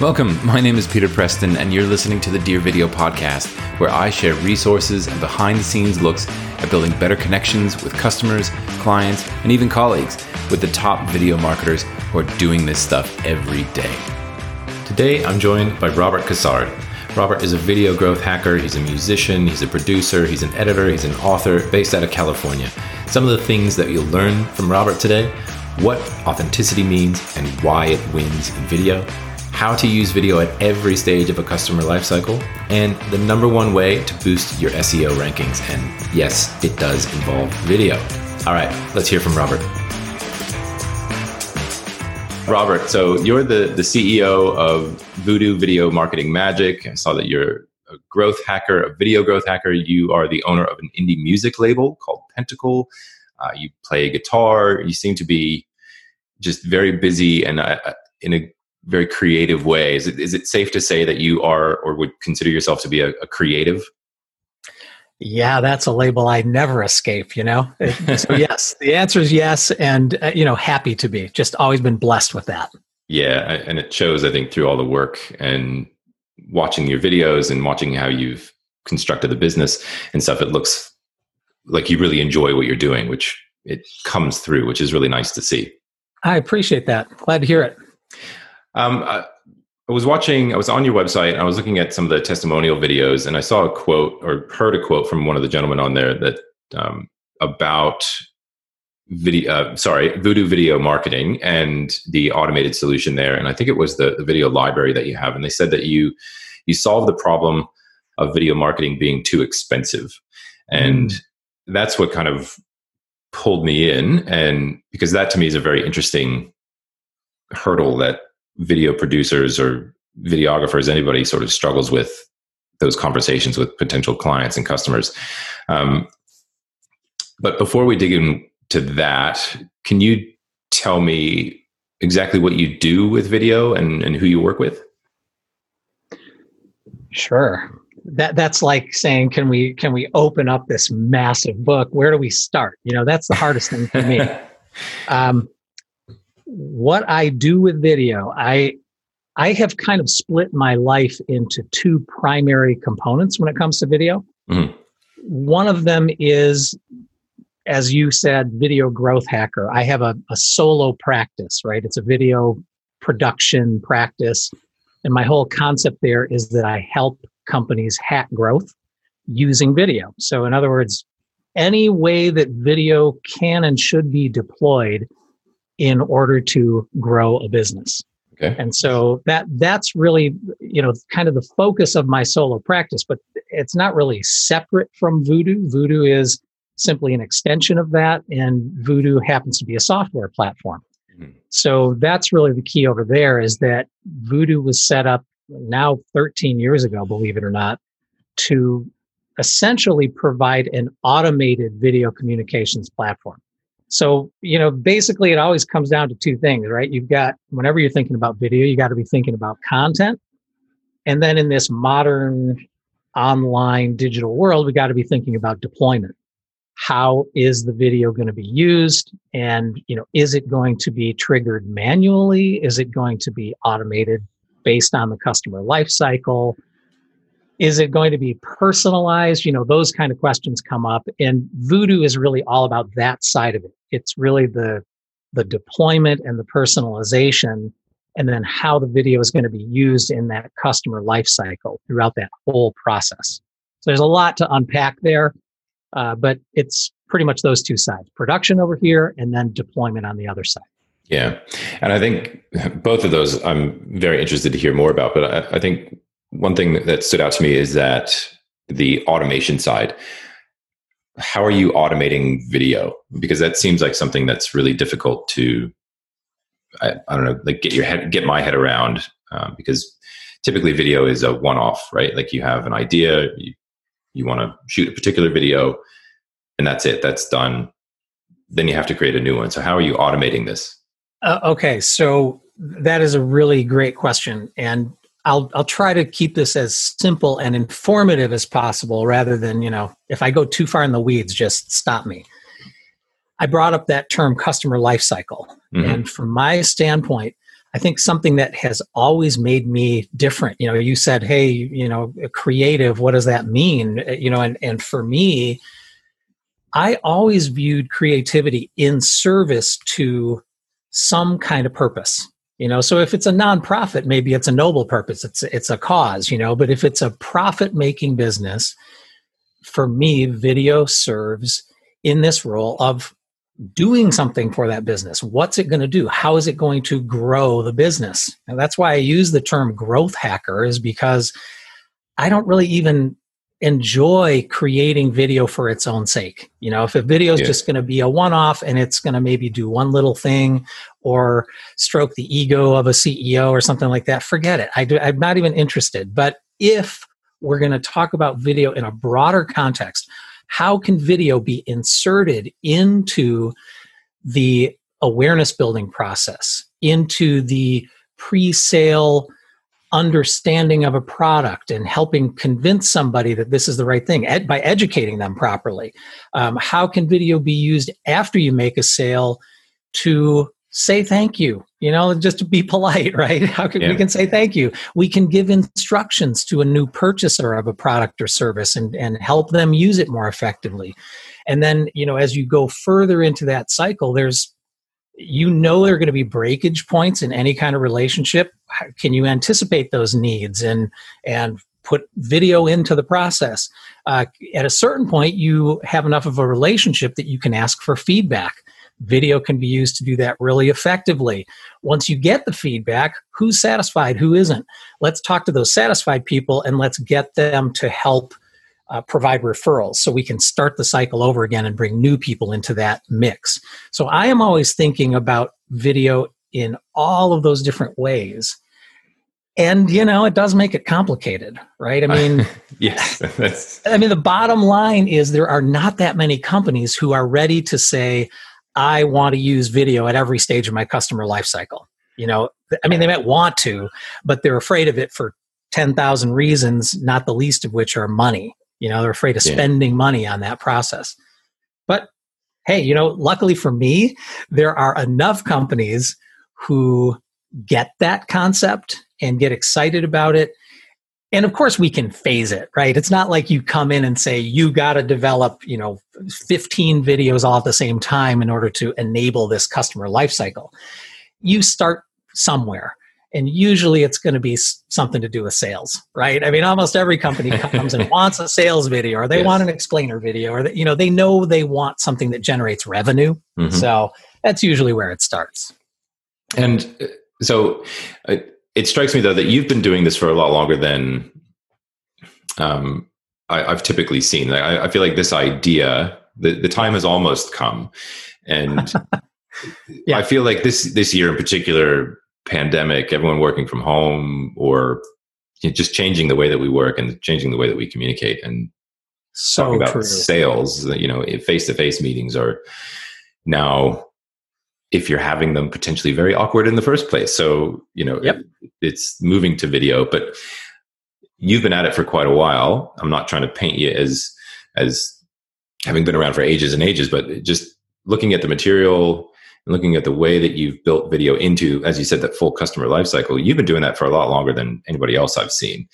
Welcome. My name is Peter Preston, and you're listening to the Dear Video Podcast, where I share resources and behind the scenes looks at building better connections with customers, clients, and even colleagues with the top video marketers who are doing this stuff every day. Today, I'm joined by Robert Cassard. Robert is a video growth hacker, he's a musician, he's a producer, he's an editor, he's an author based out of California. Some of the things that you'll learn from Robert today what authenticity means and why it wins in video how to use video at every stage of a customer lifecycle, and the number one way to boost your SEO rankings. And yes, it does involve video. All right, let's hear from Robert. Robert, so you're the, the CEO of Voodoo Video Marketing Magic. I saw that you're a growth hacker, a video growth hacker. You are the owner of an indie music label called Pentacle. Uh, you play guitar. You seem to be just very busy and uh, in a very creative way. Is it, is it safe to say that you are or would consider yourself to be a, a creative? Yeah, that's a label I never escape, you know? so, yes, the answer is yes. And, uh, you know, happy to be. Just always been blessed with that. Yeah. And it shows, I think, through all the work and watching your videos and watching how you've constructed the business and stuff. It looks like you really enjoy what you're doing, which it comes through, which is really nice to see. I appreciate that. Glad to hear it. Um, I, I was watching, I was on your website, I was looking at some of the testimonial videos, and I saw a quote or heard a quote from one of the gentlemen on there that um, about video, uh, sorry, Voodoo Video Marketing and the automated solution there. And I think it was the, the video library that you have. And they said that you you solve the problem of video marketing being too expensive, and mm. that's what kind of pulled me in. And because that to me is a very interesting hurdle that video producers or videographers, anybody sort of struggles with those conversations with potential clients and customers. Um, but before we dig into that, can you tell me exactly what you do with video and, and who you work with? Sure. That that's like saying, can we can we open up this massive book? Where do we start? You know, that's the hardest thing for me. Um, what I do with video, I I have kind of split my life into two primary components when it comes to video. Mm-hmm. One of them is, as you said, video growth hacker. I have a, a solo practice, right? It's a video production practice. And my whole concept there is that I help companies hack growth using video. So, in other words, any way that video can and should be deployed in order to grow a business. Okay. And so that that's really you know kind of the focus of my solo practice, but it's not really separate from Voodoo. Voodoo is simply an extension of that, and Voodoo happens to be a software platform. Mm-hmm. So that's really the key over there is that Voodoo was set up now 13 years ago, believe it or not, to essentially provide an automated video communications platform. So, you know, basically it always comes down to two things, right? You've got, whenever you're thinking about video, you got to be thinking about content. And then in this modern online digital world, we got to be thinking about deployment. How is the video going to be used? And, you know, is it going to be triggered manually? Is it going to be automated based on the customer life cycle? Is it going to be personalized? You know, those kind of questions come up. And Voodoo is really all about that side of it. It's really the the deployment and the personalization and then how the video is going to be used in that customer life cycle throughout that whole process. So there's a lot to unpack there, uh, but it's pretty much those two sides production over here and then deployment on the other side. Yeah. And I think both of those I'm very interested to hear more about. But I, I think one thing that stood out to me is that the automation side how are you automating video? Because that seems like something that's really difficult to i, I don't know like get your head get my head around uh, because typically video is a one-off right? Like you have an idea you, you want to shoot a particular video and that's it that's done. Then you have to create a new one. So how are you automating this? Uh, okay so that is a really great question and I'll I'll try to keep this as simple and informative as possible rather than, you know, if I go too far in the weeds, just stop me. I brought up that term customer life cycle. Mm-hmm. And from my standpoint, I think something that has always made me different. You know, you said, "Hey, you know, creative. What does that mean?" Uh, you know, and and for me, I always viewed creativity in service to some kind of purpose. You know, so if it's a nonprofit, maybe it's a noble purpose. It's it's a cause. You know, but if it's a profit making business, for me, video serves in this role of doing something for that business. What's it going to do? How is it going to grow the business? And that's why I use the term growth hacker is because I don't really even enjoy creating video for its own sake. You know, if a video is yeah. just going to be a one off and it's going to maybe do one little thing or stroke the ego of a CEO or something like that, forget it. I do, I'm not even interested. But if we're going to talk about video in a broader context, how can video be inserted into the awareness building process, into the pre sale understanding of a product and helping convince somebody that this is the right thing ed- by educating them properly? Um, how can video be used after you make a sale to say thank you you know just to be polite right how can yeah. we can say thank you we can give instructions to a new purchaser of a product or service and and help them use it more effectively and then you know as you go further into that cycle there's you know there are going to be breakage points in any kind of relationship can you anticipate those needs and and put video into the process uh, at a certain point you have enough of a relationship that you can ask for feedback Video can be used to do that really effectively. Once you get the feedback, who's satisfied, who isn't? Let's talk to those satisfied people and let's get them to help uh, provide referrals so we can start the cycle over again and bring new people into that mix. So I am always thinking about video in all of those different ways. And you know, it does make it complicated, right? I mean, yes. I mean, the bottom line is there are not that many companies who are ready to say, I want to use video at every stage of my customer lifecycle. You know, I mean, they might want to, but they're afraid of it for 10,000 reasons, not the least of which are money. You know, they're afraid of spending yeah. money on that process. But hey, you know, luckily for me, there are enough companies who get that concept and get excited about it and of course we can phase it right it's not like you come in and say you got to develop you know 15 videos all at the same time in order to enable this customer lifecycle you start somewhere and usually it's going to be something to do with sales right i mean almost every company comes and wants a sales video or they yes. want an explainer video or they, you know they know they want something that generates revenue mm-hmm. so that's usually where it starts and uh, so uh, it strikes me though that you've been doing this for a lot longer than um, I, have typically seen. I, I, feel like this idea, the, the time has almost come, and yeah. I feel like this this year in particular, pandemic, everyone working from home or you know, just changing the way that we work and changing the way that we communicate and so talking about true. sales. You know, face to face meetings are now if you're having them potentially very awkward in the first place. So, you know, yep. it, it's moving to video, but you've been at it for quite a while. I'm not trying to paint you as as having been around for ages and ages, but just looking at the material and looking at the way that you've built video into, as you said, that full customer lifecycle, you've been doing that for a lot longer than anybody else I've seen.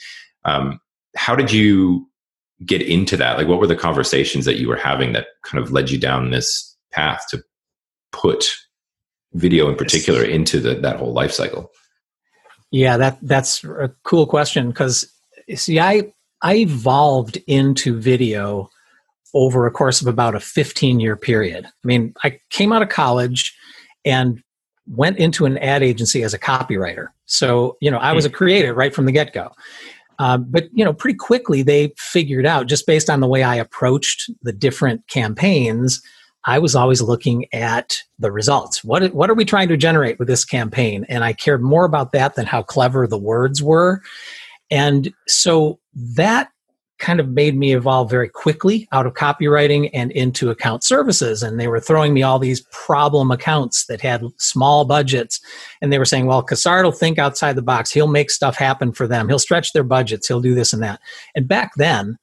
Um, how did you get into that? Like, what were the conversations that you were having that kind of led you down this path to put video in particular into the, that whole life cycle? Yeah, that that's a cool question because see, I I evolved into video over a course of about a 15 year period. I mean, I came out of college and went into an ad agency as a copywriter. So, you know, I was a hmm. creative right from the get go. Um, but, you know, pretty quickly they figured out just based on the way I approached the different campaigns I was always looking at the results. What, what are we trying to generate with this campaign? And I cared more about that than how clever the words were. And so that kind of made me evolve very quickly out of copywriting and into account services. And they were throwing me all these problem accounts that had small budgets. And they were saying, well, Cassard will think outside the box. He'll make stuff happen for them. He'll stretch their budgets. He'll do this and that. And back then,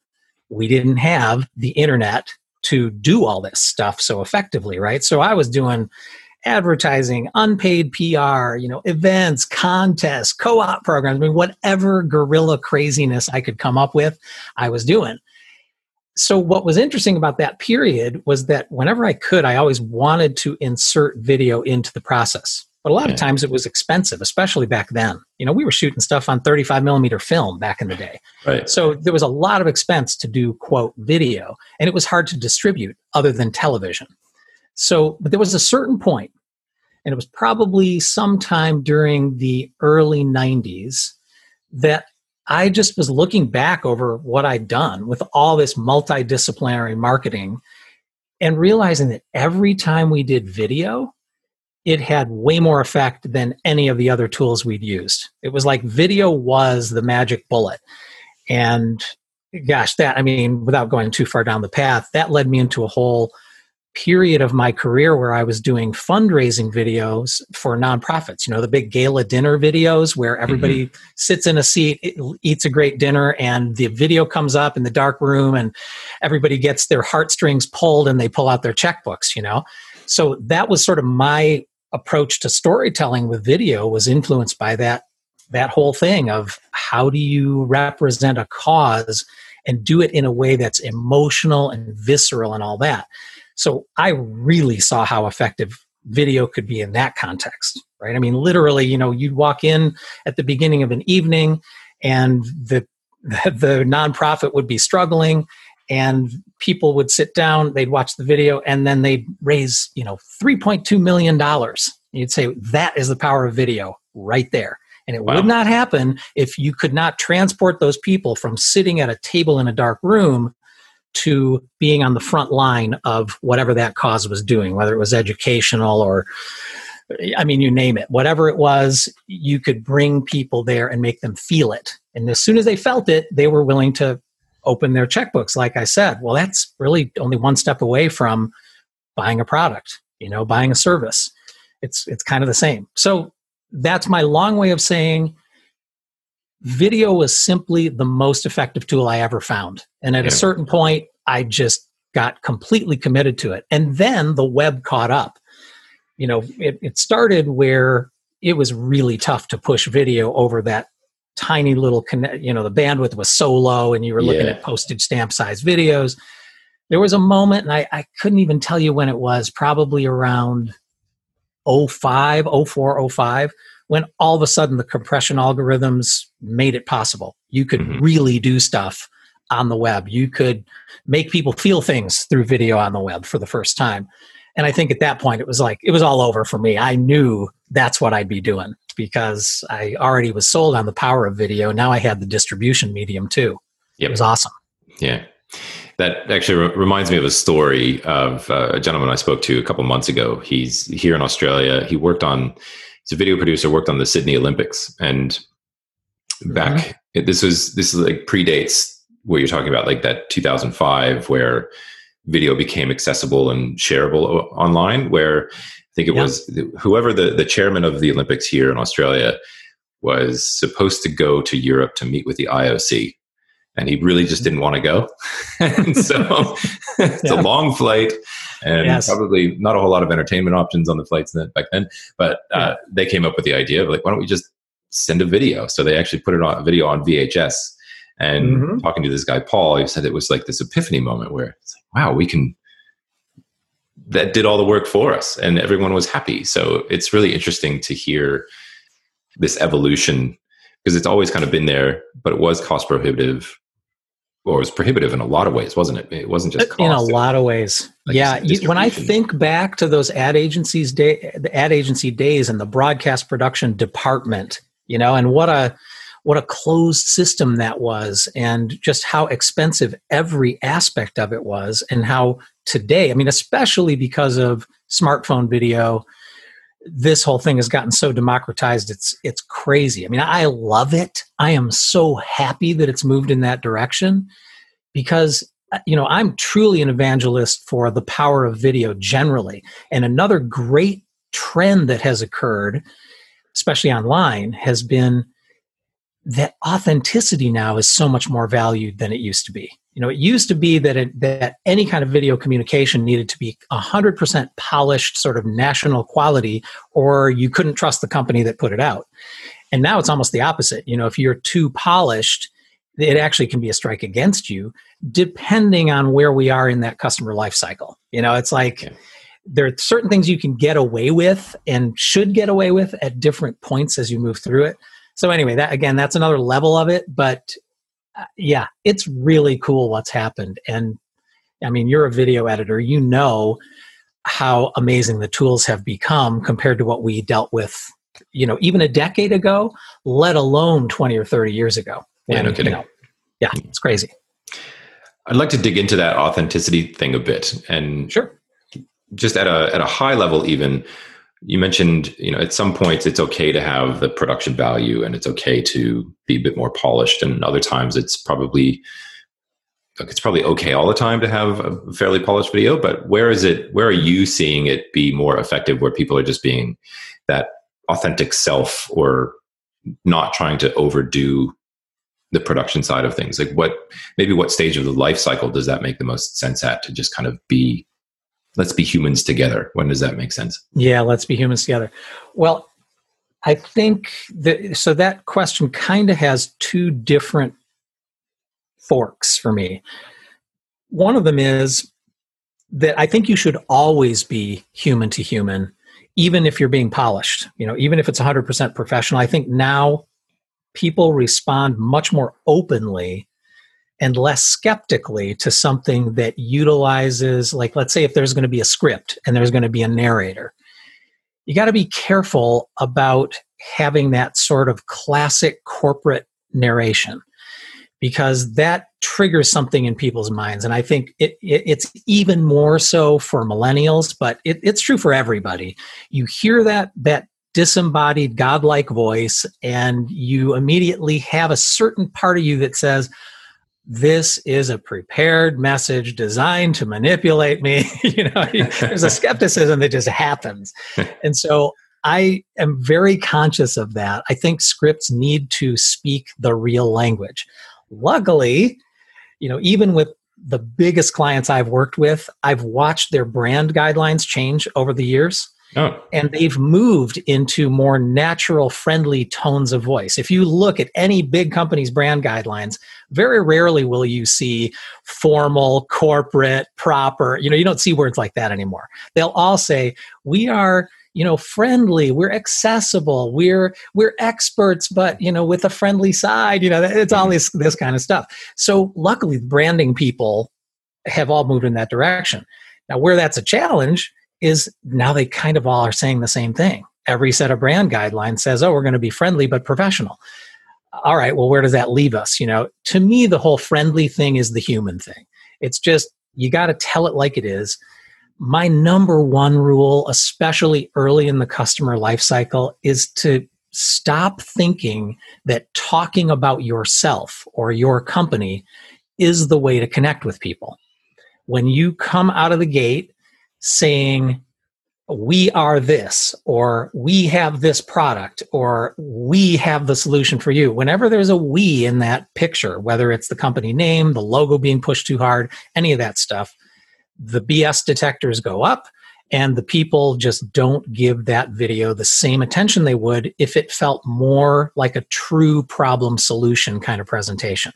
we didn't have the internet to do all this stuff so effectively, right? So I was doing advertising, unpaid PR, you know, events, contests, co-op programs, I mean whatever guerrilla craziness I could come up with, I was doing. So what was interesting about that period was that whenever I could, I always wanted to insert video into the process. But a lot yeah. of times it was expensive, especially back then. You know, we were shooting stuff on 35 millimeter film back in the day. Right. So there was a lot of expense to do, quote, video, and it was hard to distribute other than television. So, but there was a certain point, and it was probably sometime during the early 90s, that I just was looking back over what I'd done with all this multidisciplinary marketing and realizing that every time we did video, it had way more effect than any of the other tools we'd used. It was like video was the magic bullet. And gosh, that, I mean, without going too far down the path, that led me into a whole period of my career where I was doing fundraising videos for nonprofits. You know, the big gala dinner videos where everybody mm-hmm. sits in a seat, eats a great dinner, and the video comes up in the dark room, and everybody gets their heartstrings pulled and they pull out their checkbooks, you know. So that was sort of my approach to storytelling with video was influenced by that that whole thing of how do you represent a cause and do it in a way that's emotional and visceral and all that. So I really saw how effective video could be in that context, right? I mean, literally, you know, you'd walk in at the beginning of an evening and the the nonprofit would be struggling and people would sit down they'd watch the video and then they'd raise you know 3.2 million dollars you'd say that is the power of video right there and it wow. would not happen if you could not transport those people from sitting at a table in a dark room to being on the front line of whatever that cause was doing whether it was educational or I mean, you name it. Whatever it was, you could bring people there and make them feel it. And as soon as they felt it, they were willing to open their checkbooks like i said well that's really only one step away from buying a product you know buying a service it's it's kind of the same so that's my long way of saying video was simply the most effective tool i ever found and at yeah. a certain point i just got completely committed to it and then the web caught up you know it, it started where it was really tough to push video over that tiny little connect you know the bandwidth was so low and you were looking yeah. at postage stamp size videos there was a moment and I, I couldn't even tell you when it was probably around 05 04 05 when all of a sudden the compression algorithms made it possible you could mm-hmm. really do stuff on the web you could make people feel things through video on the web for the first time and i think at that point it was like it was all over for me i knew that's what i'd be doing because I already was sold on the power of video. Now I had the distribution medium too. Yep. It was awesome. Yeah. That actually re- reminds me of a story of uh, a gentleman I spoke to a couple months ago. He's here in Australia. He worked on, he's a video producer, worked on the Sydney Olympics. And back, mm-hmm. this was, this is like predates what you're talking about, like that 2005 where video became accessible and shareable online, where I think it yeah. was whoever the, the chairman of the Olympics here in Australia was supposed to go to Europe to meet with the IOC. And he really just didn't want to go. and so it's yeah. a long flight and yes. probably not a whole lot of entertainment options on the flights back then. But uh, yeah. they came up with the idea of like, why don't we just send a video? So they actually put it on a video on VHS. And mm-hmm. talking to this guy, Paul, he said it was like this epiphany moment where it's like, wow, we can that did all the work for us and everyone was happy so it's really interesting to hear this evolution because it's always kind of been there but it was cost prohibitive or it was prohibitive in a lot of ways wasn't it? It wasn't just cost, in a lot of ways. Like yeah when i think back to those ad agencies day the ad agency days and the broadcast production department you know and what a what a closed system that was and just how expensive every aspect of it was and how today i mean especially because of smartphone video this whole thing has gotten so democratized it's it's crazy. I mean i love it. I am so happy that it's moved in that direction because uh, you know i'm truly an evangelist for the power of video generally. And another great trend that has occurred especially online has been that authenticity now is so much more valued than it used to be. You know, it used to be that it, that any kind of video communication needed to be 100% polished, sort of national quality, or you couldn't trust the company that put it out. And now it's almost the opposite. You know, if you're too polished, it actually can be a strike against you, depending on where we are in that customer life cycle. You know, it's like yeah. there are certain things you can get away with and should get away with at different points as you move through it. So anyway, that again, that's another level of it. But uh, yeah, it's really cool what's happened. And I mean, you're a video editor, you know how amazing the tools have become compared to what we dealt with, you know, even a decade ago, let alone 20 or 30 years ago. Yeah, no kidding. You know, yeah, it's crazy. I'd like to dig into that authenticity thing a bit and sure. Just at a at a high level, even you mentioned, you know, at some points it's okay to have the production value and it's okay to be a bit more polished, and other times it's probably it's probably okay all the time to have a fairly polished video. But where is it? Where are you seeing it be more effective? Where people are just being that authentic self, or not trying to overdo the production side of things? Like, what maybe what stage of the life cycle does that make the most sense at to just kind of be let's be humans together. When does that make sense? Yeah, let's be humans together. Well, I think that so that question kind of has two different forks for me. One of them is that I think you should always be human to human, even if you're being polished. You know, even if it's 100% professional. I think now people respond much more openly and less skeptically to something that utilizes, like, let's say if there's going to be a script and there's going to be a narrator, you got to be careful about having that sort of classic corporate narration because that triggers something in people's minds. And I think it, it, it's even more so for millennials, but it, it's true for everybody. You hear that, that disembodied godlike voice, and you immediately have a certain part of you that says, this is a prepared message designed to manipulate me. You know there's a skepticism that just happens. And so i am very conscious of that. I think scripts need to speak the real language. Luckily you know even with the biggest clients i've worked with i've watched their brand guidelines change over the years Oh. And they've moved into more natural, friendly tones of voice. If you look at any big company's brand guidelines, very rarely will you see formal, corporate, proper. You know, you don't see words like that anymore. They'll all say, we are you know friendly we're accessible we're we're experts but you know with a friendly side you know it's all mm-hmm. this this kind of stuff so luckily branding people have all moved in that direction now where that's a challenge is now they kind of all are saying the same thing. Every set of brand guidelines says, oh, we're going to be friendly but professional. All right, well, where does that leave us? You know, to me, the whole friendly thing is the human thing. It's just, you got to tell it like it is. My number one rule, especially early in the customer life cycle, is to stop thinking that talking about yourself or your company is the way to connect with people. When you come out of the gate saying, we are this, or we have this product, or we have the solution for you. Whenever there's a we in that picture, whether it's the company name, the logo being pushed too hard, any of that stuff, the BS detectors go up and the people just don't give that video the same attention they would if it felt more like a true problem solution kind of presentation.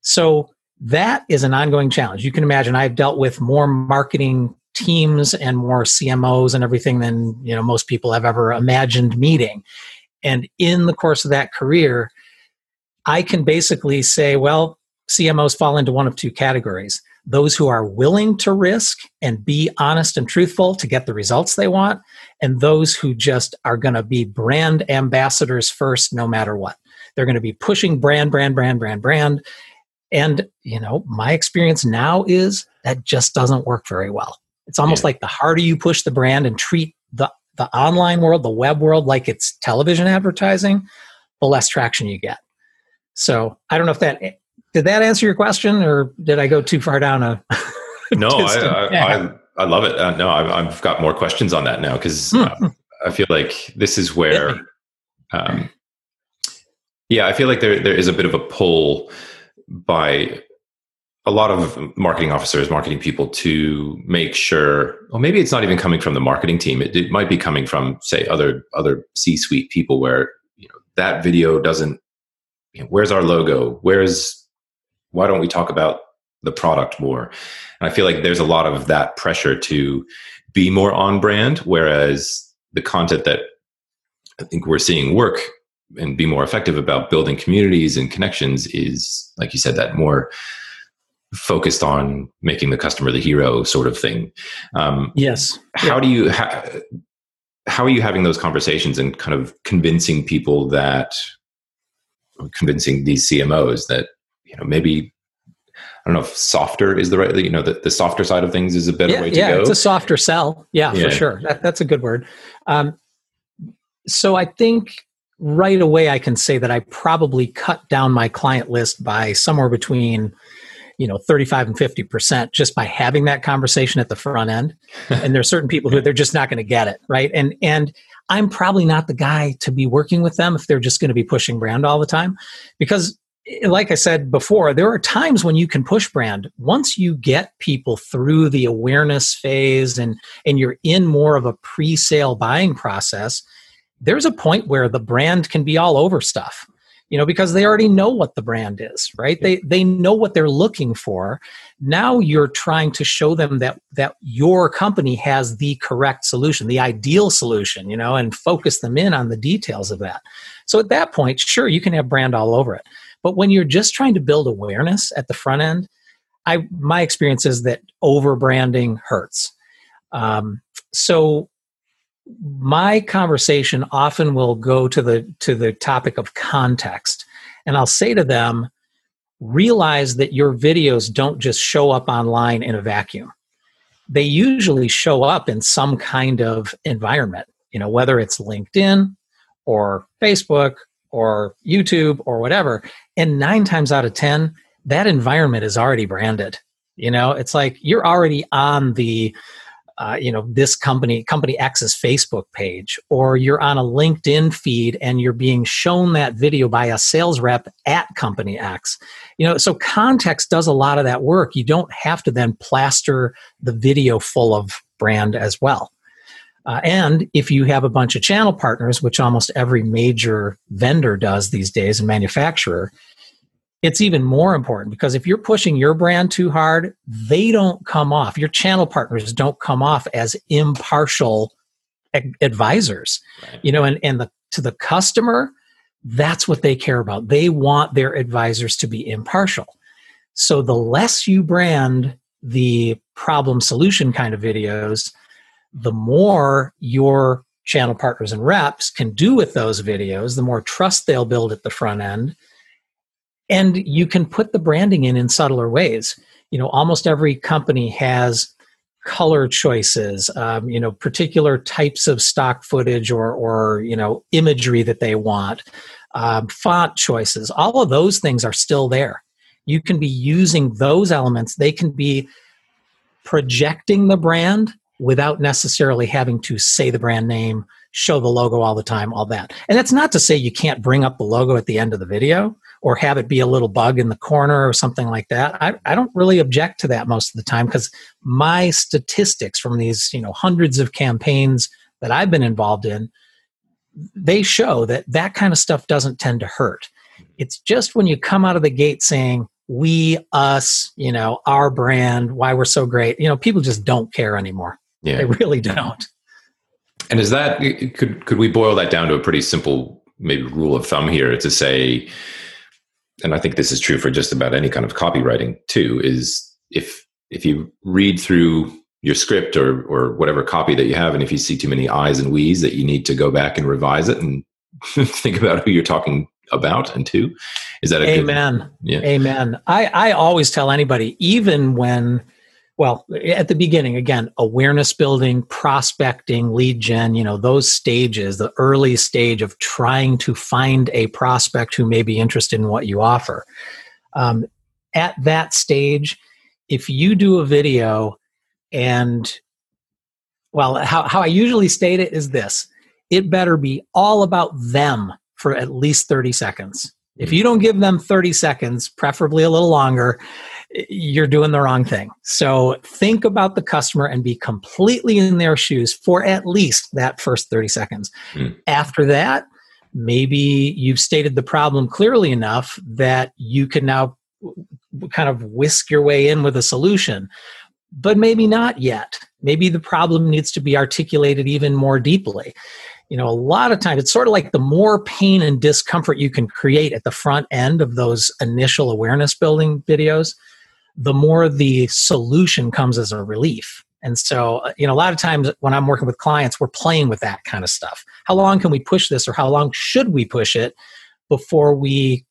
So that is an ongoing challenge. You can imagine I've dealt with more marketing teams and more CMOs and everything than you know most people have ever imagined meeting. And in the course of that career, I can basically say, well, CMOs fall into one of two categories. Those who are willing to risk and be honest and truthful to get the results they want, and those who just are going to be brand ambassadors first, no matter what. They're going to be pushing brand, brand, brand, brand, brand. And, you know, my experience now is that just doesn't work very well. It's almost yeah. like the harder you push the brand and treat the, the online world, the web world, like it's television advertising, the less traction you get. So I don't know if that did that answer your question, or did I go too far down a? no, I, I, I, I, love it. Uh, no, I've, I've, got more questions on that now because uh, I feel like this is where um, Yeah, I feel like there there is a bit of a pull by a lot of marketing officers, marketing people to make sure, well, maybe it's not even coming from the marketing team. It, it might be coming from, say, other other C-suite people where you know that video doesn't. You know, where's our logo? Where's why don't we talk about the product more? And I feel like there's a lot of that pressure to be more on brand, whereas the content that I think we're seeing work and be more effective about building communities and connections is, like you said, that more focused on making the customer the hero sort of thing. Um, yes. How yeah. do you ha- how are you having those conversations and kind of convincing people that convincing these CMOs that you know maybe I don't know if softer is the right you know the, the softer side of things is a better yeah, way to yeah, go. it's a softer sell. Yeah, yeah. for sure. That, that's a good word. Um, so I think right away I can say that I probably cut down my client list by somewhere between you know 35 and 50% just by having that conversation at the front end. And there's certain people who they're just not going to get it right? And and i'm probably not the guy to be working with them if they're just going to be pushing brand all the time. Because eh, like i said before there are times when you can push brand. Once you get people through the awareness phase and and you're in more of a pre-sale buying process there's a point where the brand can be all over stuff you know because they already know what the brand is right? They they know what they're looking for. Now you're trying to show them that that your company has the correct solution the ideal solution you know and focus them in on the details of that. So at that point sure you can have brand all over it. But when you're just trying to build awareness at the front end i my experience is that over branding hurts. Um, so my conversation often will go to the to the topic of context. And i'll say to them realize that your videos don't just show up online in a vacuum. They usually show up in some kind of environment you know whether it's linkedin or facebook or youtube or whatever. And 9 times out of 10 that environment is already branded. You know it's like you're already on the uh, you know this company company x's facebook page or you're on a linkedin feed and you're being shown that video by a sales rep at company x. You know so context does a lot of that work. You don't have to then plaster the video full of brand as well. Uh, and if you have a bunch of channel partners which almost every major vendor does these days and manufacturer it's even more important because if you're pushing your brand too hard, they don't come off. Your channel partners don't come off as impartial advisors. Right. You know, and and the to the customer, that's what they care about. They want their advisors to be impartial. So the less you brand the problem solution kind of videos, the more your channel partners and reps can do with those videos, the more trust they'll build at the front end and you can put the branding in in subtler ways. You know almost every company has color choices um, you know particular types of stock footage or or you know imagery that they want um, font choices. All of those things are still there. You can be using those elements. They can be projecting the brand without necessarily having to say the brand name show the logo all the time all that. And that's not to say you can't bring up the logo at the end of the video or have it be a little bug in the corner or something like that. I, I don't really object to that most of the time because my statistics from these, you know, hundreds of campaigns that I've been involved in, they show that that kind of stuff doesn't tend to hurt. It's just when you come out of the gate saying, we, us, you know, our brand, why we're so great, you know, people just don't care anymore. Yeah. They really don't. And is that could could we boil that down to a pretty simple maybe rule of thumb here to say and I think this is true for just about any kind of copywriting too, is if if you read through your script or or whatever copy that you have, and if you see too many I's and we's, that you need to go back and revise it and think about who you're talking about and to. Is that a amen? Good, yeah. Amen. I I always tell anybody, even when well at the beginning again awareness building prospecting lead gen you know those stages the early stage of trying to find a prospect who may be interested in what you offer. Um, at that stage if you do a video and well how, how i usually state it is this it better be all about them for at least 30 seconds. If you don't give them 30 seconds, preferably a little longer, you're doing the wrong thing. So think about the customer and be completely in their shoes for at least that first 30 seconds. Mm. After that, maybe you've stated the problem clearly enough that you can now kind of whisk your way in with a solution. But maybe not yet. Maybe the problem needs to be articulated even more deeply you know a lot of times it's sort of like the more pain and discomfort you can create at the front end of those initial awareness building videos the more the solution comes as a relief and so uh, you know a lot of times when i'm working with clients we're playing with that kind of stuff how long can we push this or how long should we push it before we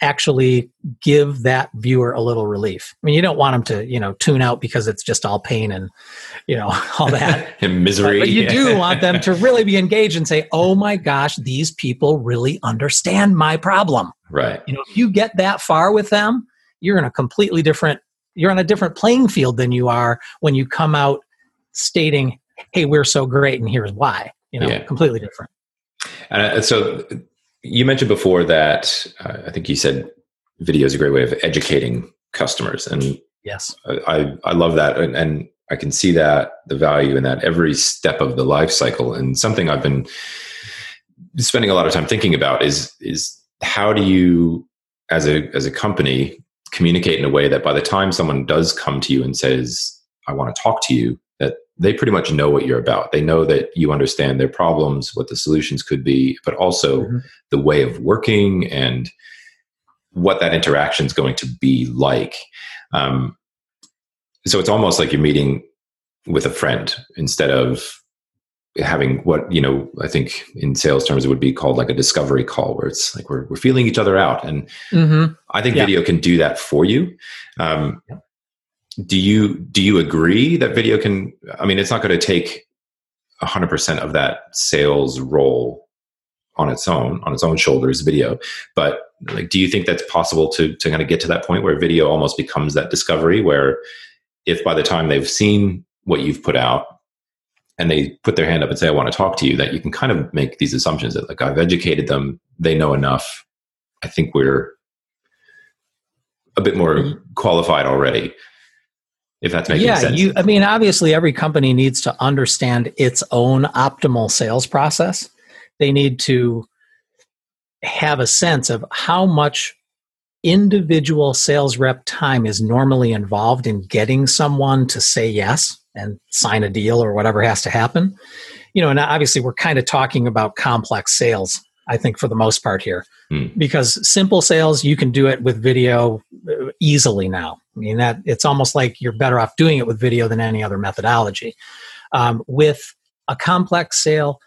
actually give that viewer a little relief. I mean, you don't want them to, you know, tune out because it's just all pain and, you know, all that and misery. But, but you do want them to really be engaged and say, "Oh my gosh, these people really understand my problem." Right. You know, if you get that far with them, you're in a completely different you're on a different playing field than you are when you come out stating, "Hey, we're so great and here's why." You know, yeah. completely different. And uh, so you mentioned before that uh, I think you said video is a great way of educating customers, and yes, I I love that, and, and I can see that the value in that every step of the life cycle, and something I've been spending a lot of time thinking about is is how do you as a as a company communicate in a way that by the time someone does come to you and says I want to talk to you that they pretty much know what you're about. They know that you understand their problems, what the solutions could be, but also mm-hmm. the way of working and what that interaction is going to be like. Um, so it's almost like you're meeting with a friend instead of having what you know i think in sales terms it would be called like a discovery call where it's like we're, we're feeling each other out and mm-hmm. i think yeah. video can do that for you um, yeah do you do you agree that video can i mean it's not going to take 100% of that sales role on its own on its own shoulders video but like do you think that's possible to to kind of get to that point where video almost becomes that discovery where if by the time they've seen what you've put out and they put their hand up and say i want to talk to you that you can kind of make these assumptions that like i've educated them they know enough i think we're a bit more mm-hmm. qualified already if that's making yeah, sense. You, I mean, obviously, every company needs to understand its own optimal sales process. They need to have a sense of how much individual sales rep time is normally involved in getting someone to say yes and sign a deal or whatever has to happen. You know, and obviously, we're kind of talking about complex sales I think, for the most part here. Hmm. Because simple sales, you can do it with video uh, easily now. I mean, that it's almost like you're better off doing it with video than any other methodology. Um, with a complex sale,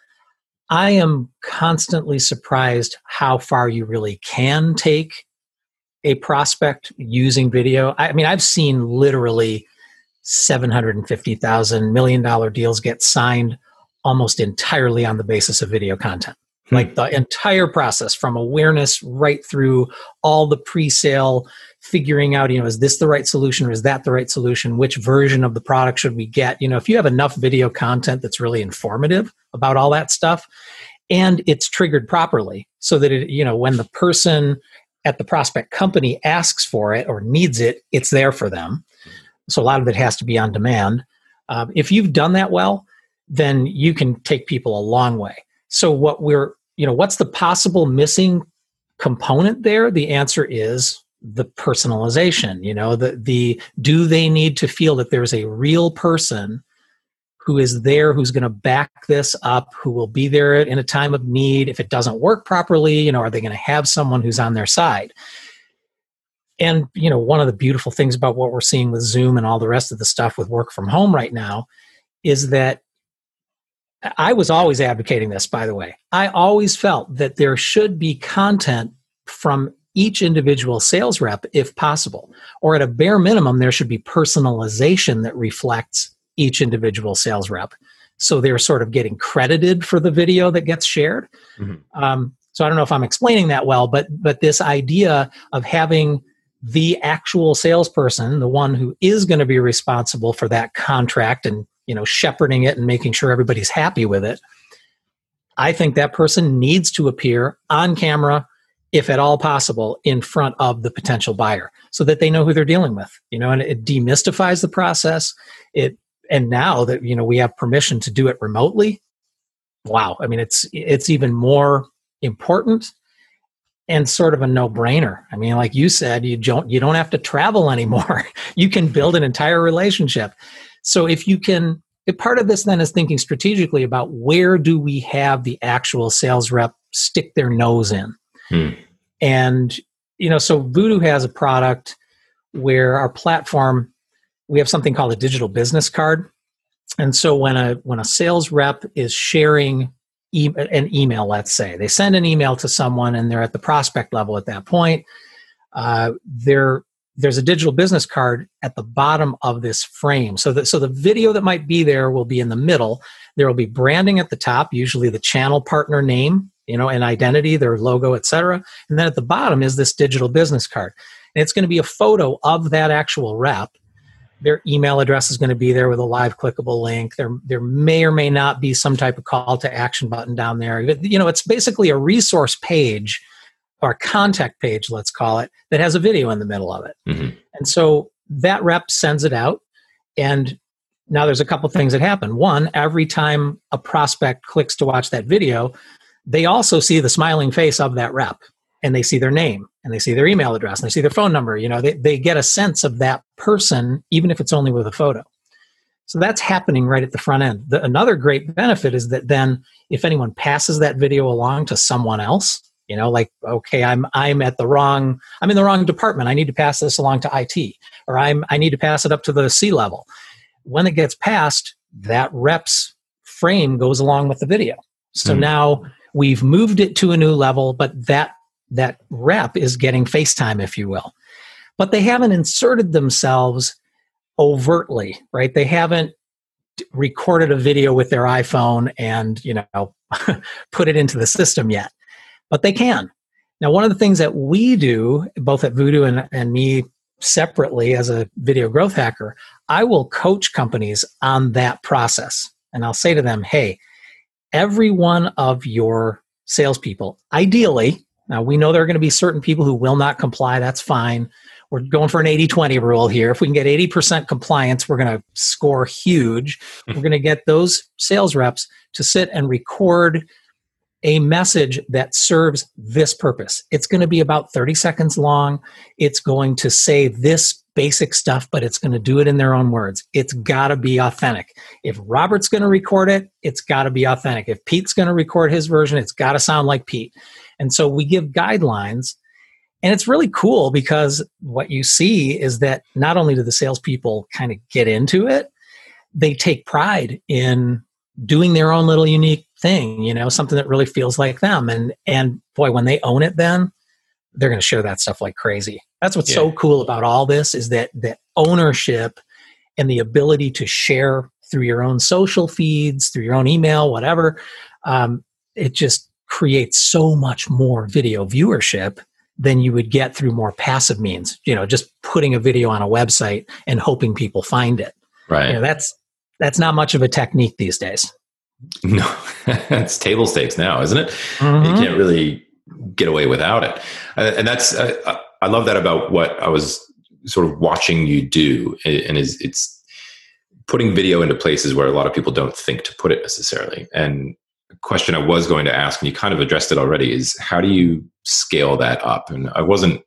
I am constantly surprised how far you really can take a prospect using video. I mean, I've seen literally seven hundred and fifty thousand million dollar deals get signed almost entirely on the basis of video content. Hmm. like the entire process from awareness right through all the pre-sale figuring out you know is this the right solution or is that the right solution which version of the product should we get you know if you have enough video content that's really informative about all that stuff and it's triggered properly so that it you know when the person at the prospect company asks for it or needs it it's there for them. So a lot of it has to be on demand. Um, if you've done that well then you can take people a long way. So what we're you know what's the possible missing component there? The answer is the personalization you know the the do they need to feel that there's a real person who is there who's going to back this up who will be there in a time of need if it doesn't work properly you know are they going to have someone who's on their side and you know one of the beautiful things about what we're seeing with zoom and all the rest of the stuff with work from home right now is that I was always advocating this, by the way. I always felt that there should be content from each individual sales rep if possible. Or at a bare minimum, there should be personalization that reflects each individual sales rep. So they're sort of getting credited for the video that gets shared. Mm-hmm. Um, so I don't know if I'm explaining that well, but but this idea of having the actual salesperson, the one who is going to be responsible for that contract and you know shepherding it and making sure everybody's happy with it i think that person needs to appear on camera if at all possible, in front of the potential buyer so that they know who they're dealing with. You know, and it demystifies the process. It and now that you know we have permission to do it remotely, wow. I mean, it's it's even more important and sort of a no-brainer. I mean, like you said, you don't you don't have to travel anymore. you can build an entire relationship. So if you can if part of this then is thinking strategically about where do we have the actual sales rep stick their nose in. Hmm. And you know, so Voodoo has a product where our platform we have something called a digital business card. And so when a when a sales rep is sharing e- an email, let's say they send an email to someone and they're at the prospect level at that point, uh, they're there's a digital business card at the bottom of this frame. So that so the video that might be there will be in the middle. There will be branding at the top, usually the channel partner name, you know, and identity, their logo, etc. And then at the bottom is this digital business card. And it's going to be a photo of that actual rep. Their email address is going to be there with a live clickable link. There, there may or may not be some type of call to action button down there. You know, it's basically a resource page or contact page, let's call it, that has a video in the middle of it. Mm-hmm. And so that rep sends it out. And now there's a couple things that happen. One, every time a prospect clicks to watch that video, they also see the smiling face of that rep and they see their name and they see their email address and they see their phone number. You know, they, they get a sense of that person, even if it's only with a photo. So that's happening right at the front end. The, another great benefit is that then if anyone passes that video along to someone else, you know like okay i'm i'm at the wrong i'm in the wrong department i need to pass this along to it or i'm i need to pass it up to the c level when it gets passed that reps frame goes along with the video so mm. now we've moved it to a new level but that that rep is getting facetime if you will but they haven't inserted themselves overtly right they haven't recorded a video with their iphone and you know put it into the system yet but they can. Now, one of the things that we do, both at Voodoo and, and me separately as a video growth hacker, I will coach companies on that process. And I'll say to them, hey, every one of your salespeople, ideally, now we know there are going to be certain people who will not comply, that's fine. We're going for an 80 20 rule here. If we can get 80% compliance, we're going to score huge. Hmm. we're going to get those sales reps to sit and record a message that serves this purpose. It's going to be about 30 seconds long. It's going to say this basic stuff, but it's going to do it in their own words. It's got to be authentic. If Robert's going to record it, it's got to be authentic. If Pete's going to record his version, it's got to sound like Pete. And so we give guidelines. And it's really cool because what you see is that not only do the salespeople kind of get into it, they take pride in doing their own little unique thing, you know, something that really feels like them. And and boy, when they own it then, they're going to share that stuff like crazy. That's what's yeah. so cool about all this is that that ownership and the ability to share through your own social feeds, through your own email, whatever. Um, it just creates so much more video viewership than you would get through more passive means. You know, just putting a video on a website and hoping people find it. Right. You know, that's that's not much of a technique these days. No, it's table stakes now, isn't it? Mm-hmm. You can't really get away without it. And that's, uh, I love that about what I was sort of watching you do. And is it's putting video into places where a lot of people don't think to put it necessarily. And question I was going to ask, and you kind of addressed it already, is how do you scale that up? And I wasn't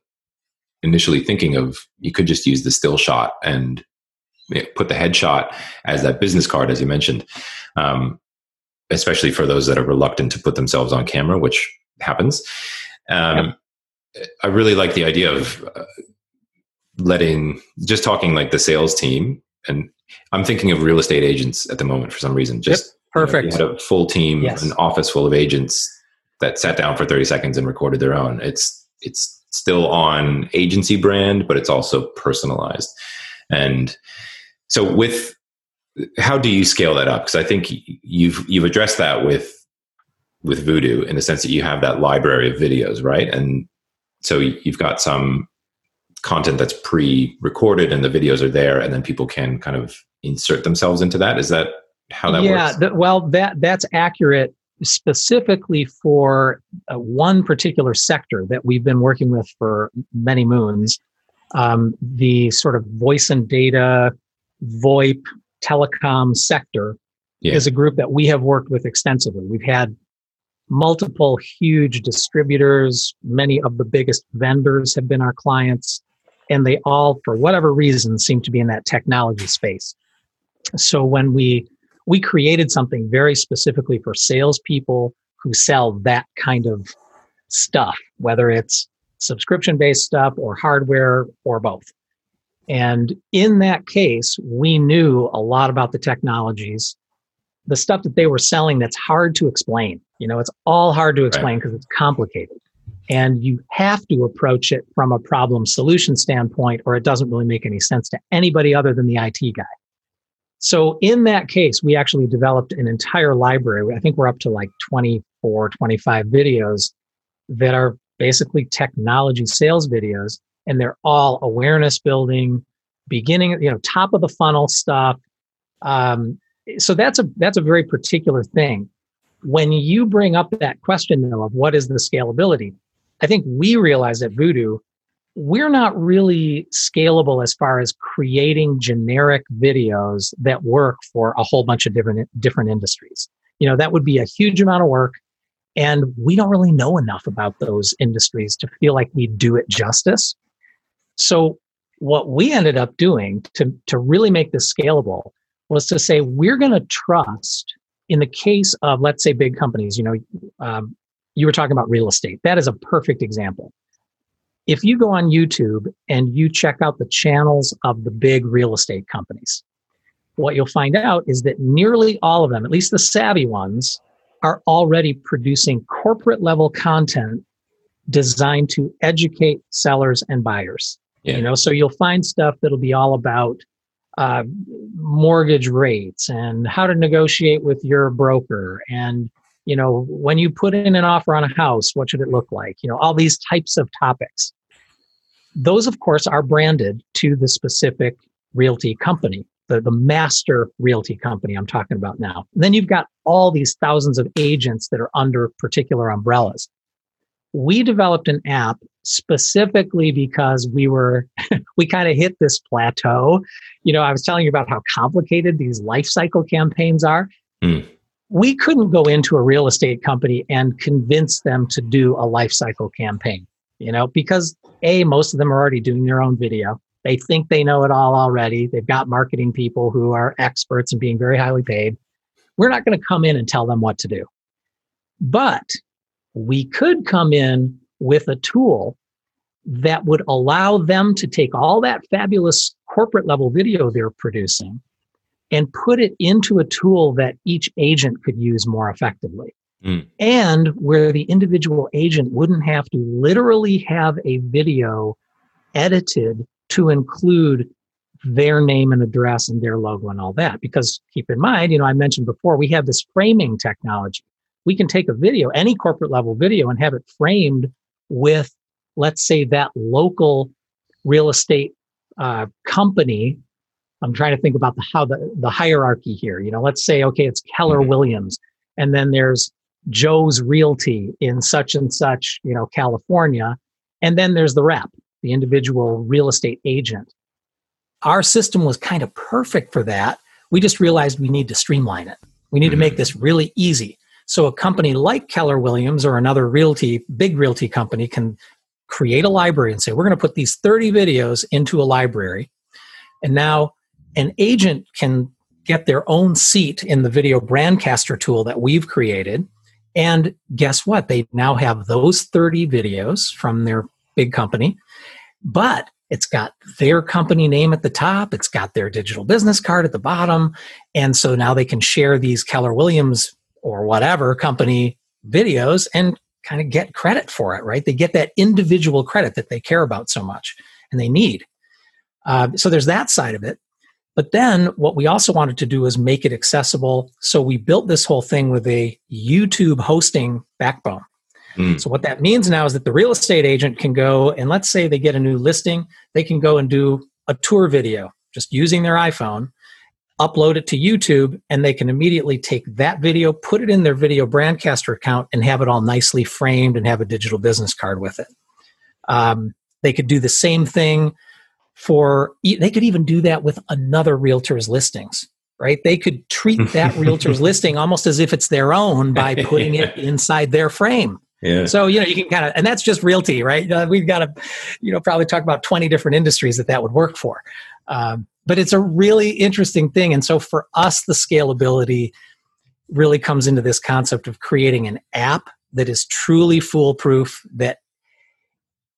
initially thinking of you could just use the still shot and put the headshot as that business card, as you mentioned. Um, especially for those that are reluctant to put themselves on camera, which happens. Um, I really like the idea of uh, letting just talking like the sales team, and I'm thinking of real estate agents at the moment for some reason. Just perfect. You know, had a full team, yes. an office full of agents that sat down for 30 seconds and recorded their own. It's it's still on agency brand, but it's also personalized. And so with how do you scale that up? Because I think you've you've addressed that with with Voodoo in the sense that you have that library of videos, right? And so you've got some content that's pre-recorded and the videos are there, and then people can kind of insert themselves into that. Is that how that yeah, works? Yeah, well, that that's accurate specifically for uh, one particular sector that we've been working with for many moons, um, the sort of voice and data, VoIP, telecom sector yeah. is a group that we have worked with extensively. We've had multiple huge distributors, many of the biggest vendors have been our clients, and they all, for whatever reason, seem to be in that technology space. So when we we created something very specifically for salespeople who sell that kind of stuff, whether it's subscription based stuff or hardware or both. And in that case, we knew a lot about the technologies, the stuff that they were selling that's hard to explain. You know, it's all hard to explain because right. it's complicated. And you have to approach it from a problem solution standpoint, or it doesn't really make any sense to anybody other than the IT guy. So, in that case, we actually developed an entire library. I think we're up to like 24, 25 videos that are basically technology sales videos and they're all awareness building, beginning, you know, top of the funnel stuff. Um, so that's a that's a very particular thing. When you bring up that question though of what is the scalability, I think we realize at Voodoo, we're not really scalable as far as creating generic videos that work for a whole bunch of different different industries. You know, that would be a huge amount of work. And we don't really know enough about those industries to feel like we do it justice. So what we ended up doing to, to really make this scalable was to say we're going to trust in the case of let's say big companies you know um, you were talking about real estate that is a perfect example if you go on youtube and you check out the channels of the big real estate companies what you'll find out is that nearly all of them at least the savvy ones are already producing corporate level content designed to educate sellers and buyers. Yeah. You know, so you'll find stuff that'll be all about uh, mortgage rates and how to negotiate with your broker and you know when you put in an offer on a house what should it look like? You know all these types of topics those of course are branded to the specific realty company the, the master realty company i'm talking about now. And then you've got all these thousands of agents that are under particular umbrellas. We developed an app specifically because we were we kind of hit this plateau. You know i was telling you about how complicated these life cycle campaigns are. Mm. we couldn't go into a real estate company and convince them to do a life cycle campaign you know because a most of them are already doing their own video. They think they know it all already. They've got marketing people who are experts and being very highly paid. We're not going to come in and tell them what to do. But we could come in with a tool that would allow them to take all that fabulous corporate level video they're producing and put it into a tool that each agent could use more effectively. Mm. And where the individual agent wouldn't have to literally have a video edited to include their name and address and their logo and all that. Because keep in mind, you know, I mentioned before, we have this framing technology we can take a video, any corporate level video, and have it framed with, let's say, that local real estate uh, company. I'm trying to think about the, how the, the hierarchy here. You know, let's say, okay, it's Keller mm-hmm. Williams, and then there's Joe's Realty in such and such, you know, California. And then there's the rep, the individual real estate agent. Our system was kind of perfect for that. We just realized we need to streamline it. We need to make mm-hmm. this really easy. So a company like Keller Williams or another realty, big realty company can create a library and say, we're going to put these 30 videos into a library. And now an agent can get their own seat in the video brandcaster tool that we've created. And guess what? They now have those 30 videos from their big company, but it's got their company name at the top. It's got their digital business card at the bottom. And so now they can share these Keller Williams or whatever company videos and kind of get credit for it, right? They get that individual credit that they care about so much and they need. Uh, so there's that side of it. But then what we also wanted to do is make it accessible. So we built this whole thing with a YouTube hosting backbone. Mm. So what that means now is that the real estate agent can go and let's say they get a new listing, they can go and do a tour video just using their iPhone upload it to YouTube, and they can immediately take that video, put it in their video brandcaster account, and have it all nicely framed and have a digital business card with it. Um, they could do the same thing for, they could even do that with another realtor's listings, right? They could treat that realtor's listing almost as if it's their own by putting it inside their frame. Yeah. So you know you can kind of, and that's just realty, right? Uh, we've got to, you know, probably talk about twenty different industries that that would work for. Um, but it's a really interesting thing, and so for us, the scalability really comes into this concept of creating an app that is truly foolproof that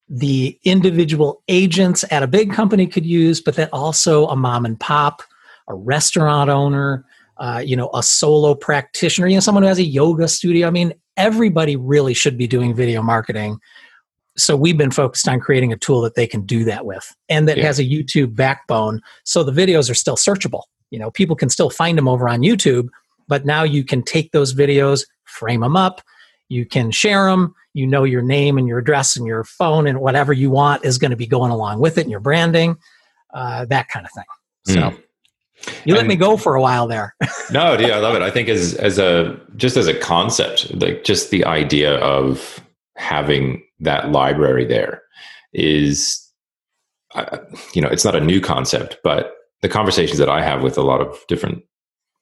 the individual agents at a big company could use, but that also a mom and pop, a restaurant owner, uh, you know, a solo practitioner, you know, someone who has a yoga studio. I mean, everybody really should be doing video marketing. So we've been focused on creating a tool that they can do that with and that yeah. has a YouTube backbone. So the videos are still searchable. You know, people can still find them over on YouTube, but now you can take those videos, frame them up, you can share them, you know your name and your address and your phone and whatever you want is going to be going along with it and your branding, uh, that kind of thing. So mm. You let and, me go for a while there. no, dude, I love it. I think as as a just as a concept, like just the idea of having that library there is, uh, you know, it's not a new concept, but the conversations that I have with a lot of different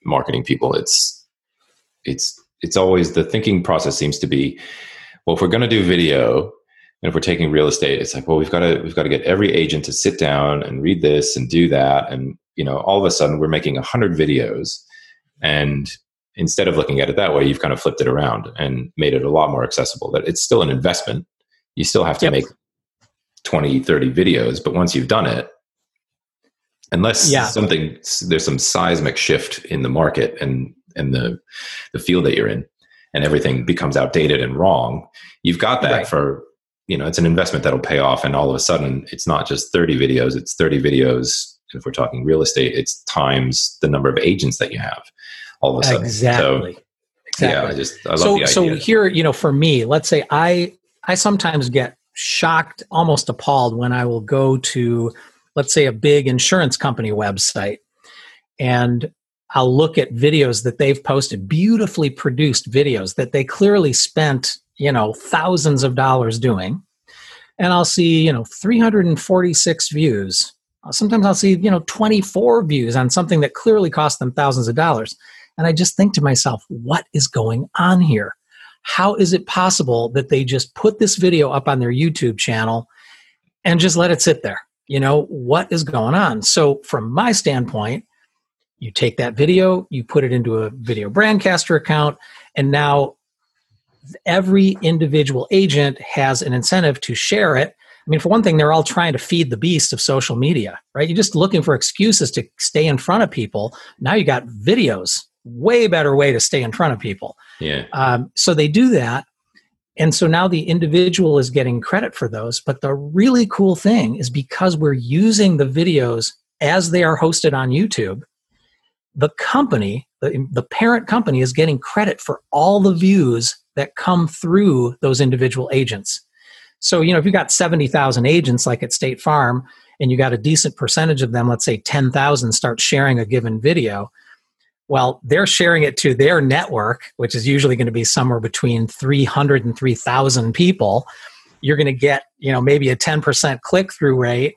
marketing people, it's it's it's always the thinking process seems to be, well, if we're going to do video, and if we're taking real estate, it's like, well, we've got to we've got to get every agent to sit down and read this and do that, and you know, all of a sudden we're making a hundred videos, and instead of looking at it that way, you've kind of flipped it around and made it a lot more accessible. That it's still an investment. You still have to yep. make 20, 30 videos, but once you've done it, unless yeah. something there's some seismic shift in the market and and the the field that you're in, and everything becomes outdated and wrong, you've got that right. for you know it's an investment that'll pay off and all of a sudden it's not just 30 videos it's 30 videos if we're talking real estate it's times the number of agents that you have all of a sudden exactly so, exactly yeah i just i love so the idea. so here you know for me let's say i i sometimes get shocked almost appalled when i will go to let's say a big insurance company website and I'll look at videos that they've posted, beautifully produced videos that they clearly spent you know thousands of dollars doing. And i'll see you know 346 views. Sometimes i'll see you know 24 views on something that clearly cost them thousands of dollars. And i just think to myself what is going on here? How is it possible that they just put this video up on their youtube channel and just let it sit there? You know what is going on? So from my standpoint you take that video you put it into a video brandcaster account and now every individual agent has an incentive to share it. I mean, for one thing, they're all trying to feed the beast of social media, right? You're just looking for excuses to stay in front of people. Now you got videos, way better way to stay in front of people. Yeah. Um, so they do that. And so now the individual is getting credit for those. But the really cool thing is because we're using the videos as they are hosted on YouTube, the company, the, the parent company, is getting credit for all the views that come through those individual agents. So, you know, if you've got 70,000 agents like at State Farm and you got a decent percentage of them, let's say 10,000 start sharing a given video, well, they're sharing it to their network, which is usually going to be somewhere between 300 and 3,000 people. You're going to get, you know, maybe a 10% click through rate.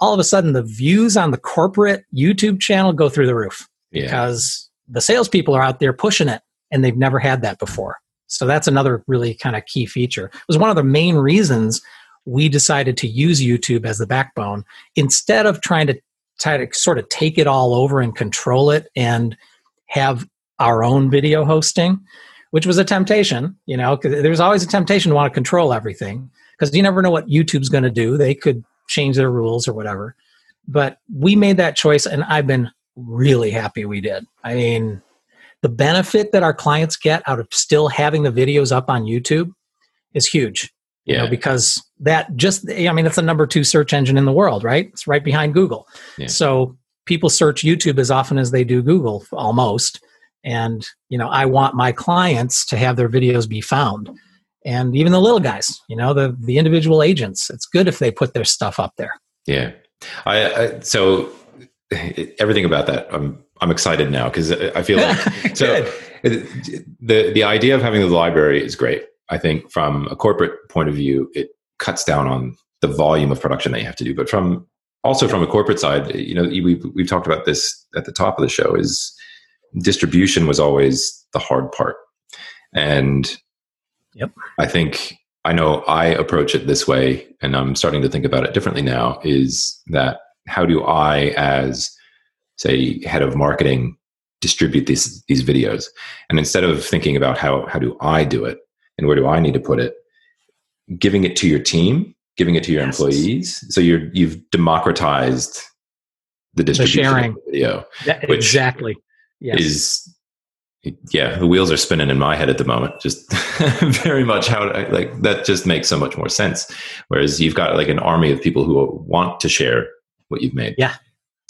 All of a sudden, the views on the corporate YouTube channel go through the roof yeah. because the salespeople are out there pushing it and they've never had that before. So that's another really kind of key feature. It was one of the main reasons we decided to use YouTube as the backbone instead of trying to try to sort of take it all over and control it and have our own video hosting, which was a temptation, you know, because there's always a temptation to want to control everything because you never know what YouTube's going to do. They could change their rules or whatever. But we made that choice and I've been really happy we did. I mean, the benefit that our clients get out of still having the videos up on YouTube is huge. Yeah. You know, because that just I mean it's the number two search engine in the world, right? It's right behind Google. Yeah. So people search YouTube as often as they do Google almost. And you know, I want my clients to have their videos be found. And even the little guys, you know, the the individual agents, it's good if they put their stuff up there. Yeah. I, I so everything about that I'm I'm excited now because I feel like so the the idea of having the library is great. I think from a corporate point of view, it cuts down on the volume of production that you have to do. But from also from a corporate side, you know, we we've talked about this at the top of the show is distribution was always the hard part, and yep, I think I know I approach it this way, and I'm starting to think about it differently now. Is that how do I, as say head of marketing, distribute these these videos? And instead of thinking about how how do I do it and where do I need to put it, giving it to your team, giving it to your yes. employees, so you're you've democratized the distribution the sharing. Of the video, that, exactly. Yes. Is yeah, the wheels are spinning in my head at the moment. Just very much how like that just makes so much more sense. Whereas you've got like an army of people who want to share what you've made. Yeah.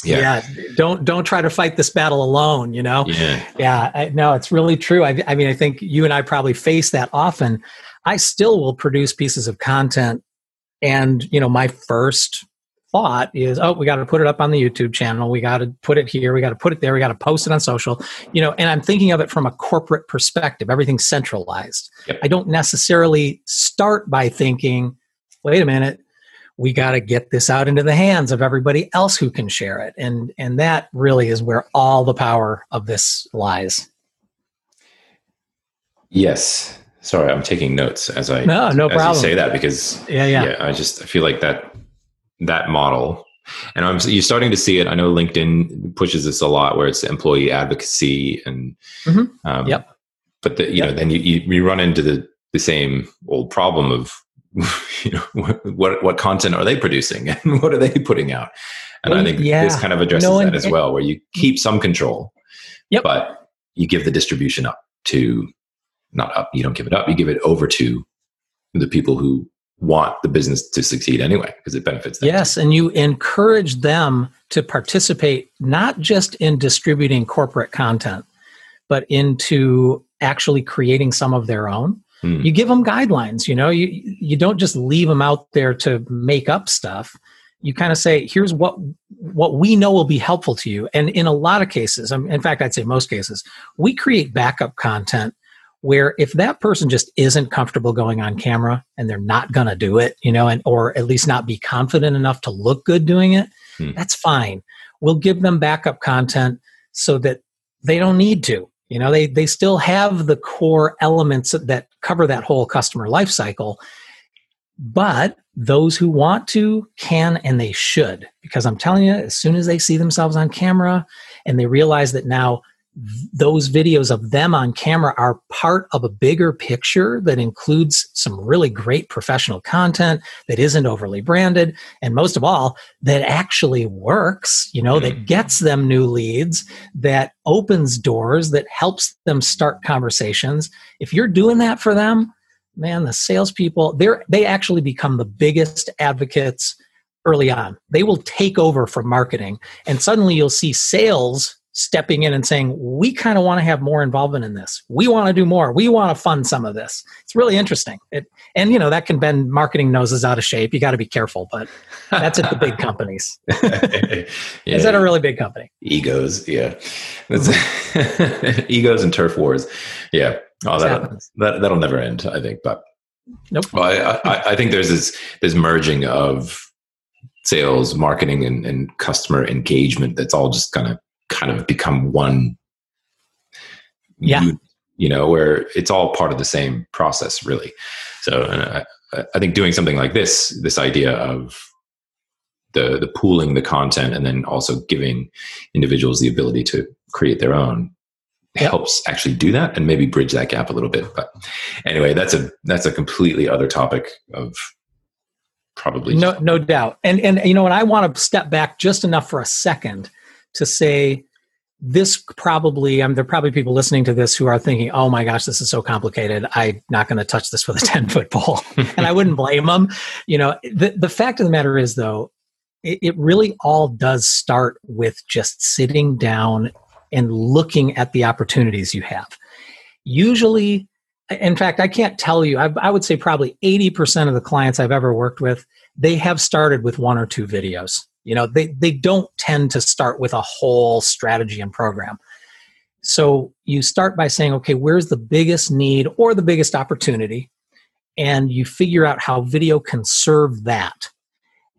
Yeah. yeah. Don't don't try to fight this battle alone. You know. Yeah. Yeah. I, no, it's really true. I, I mean, I think you and I probably face that often. I still will produce pieces of content, and you know, my first thought is, oh, we got to put it up on the YouTube channel. We got to put it here. We got to put it there. We got to post it on social. You know, and I'm thinking of it from a corporate perspective. Everything's centralized. Yep. I don't necessarily start by thinking, wait a minute, we got to get this out into the hands of everybody else who can share it. And and that really is where all the power of this lies. Yes. Sorry i'm taking notes as i no no problem. say that because yeah, yeah. yeah i just i feel like that that model. And i'm you're starting to see it. I know linkedin pushes this a lot where it's employee advocacy and mm-hmm. um, yep. but the, you yep. know then you, you, you run into the the same old problem of you know, what what content are they producing and what are they putting out? And well, I think yeah. this kind of addresses no, that as well, where you mm-hmm. keep some control, yep. but you give the distribution up to not up. You don't give it up. You give it over to the people who want the business to succeed anyway because it benefits them. Yes, and you encourage them to participate not just in distributing corporate content, but into actually creating some of their own Hmm. You give them guidelines, you know, you you don't just leave them out there to make up stuff. You kind of say, here's what what we know will be helpful to you. And in a lot of cases, in fact, I'd say most cases, we create backup content where if that person just isn't comfortable going on camera and they're not going to do it, you know, and or at least not be confident enough to look good doing it, hmm. that's fine. We'll give them backup content so that they don't need to you know they they still have the core elements that cover that whole customer life cycle but those who want to can and they should because i'm telling you as soon as they see themselves on camera and they realize that now those videos of them on camera are part of a bigger picture that includes some really great professional content that isn't overly branded and most of all that actually works you know that mm-hmm. gets them new leads that opens doors that helps them start conversations if you're doing that for them man the salespeople they're they actually become the biggest advocates early on they will take over from marketing and suddenly you'll see sales stepping in and saying, we kind of want to have more involvement in this. We want to do more. We want to fund some of this. It's really interesting. It, and, you know, that can bend marketing noses out of shape. You got to be careful, but that's at the big companies. yeah. Is that a really big company? Egos. Yeah. egos and turf wars. Yeah. Oh, that, that, that'll never end, I think. But nope. Well, I, I, I think there's this, this merging of sales, marketing, and, and customer engagement that's all just kind of kind of become one yeah. you, you know where it's all part of the same process really. So I, I think doing something like this this idea of the the pooling the content and then also giving individuals the ability to create their own yep. helps actually do that and maybe bridge that gap a little bit. But anyway that's a that's a completely other topic of probably no no doubt. And and you know and i want to step back just enough for a second to say this probably um, there are probably people listening to this who are thinking oh my gosh this is so complicated. I'm not going to touch this with a 10 foot pole. And i wouldn't blame them you know the, the fact of the matter is though it, it really all does start with just sitting down and looking at the opportunities you have. Usually in fact i can't tell you I, I would say probably 80% of the clients i've ever worked with they have started with one or two videos You know, they, they don't tend to start with a whole strategy and program. So you start by saying, okay, where's the biggest need or the biggest opportunity? And you figure out how video can serve that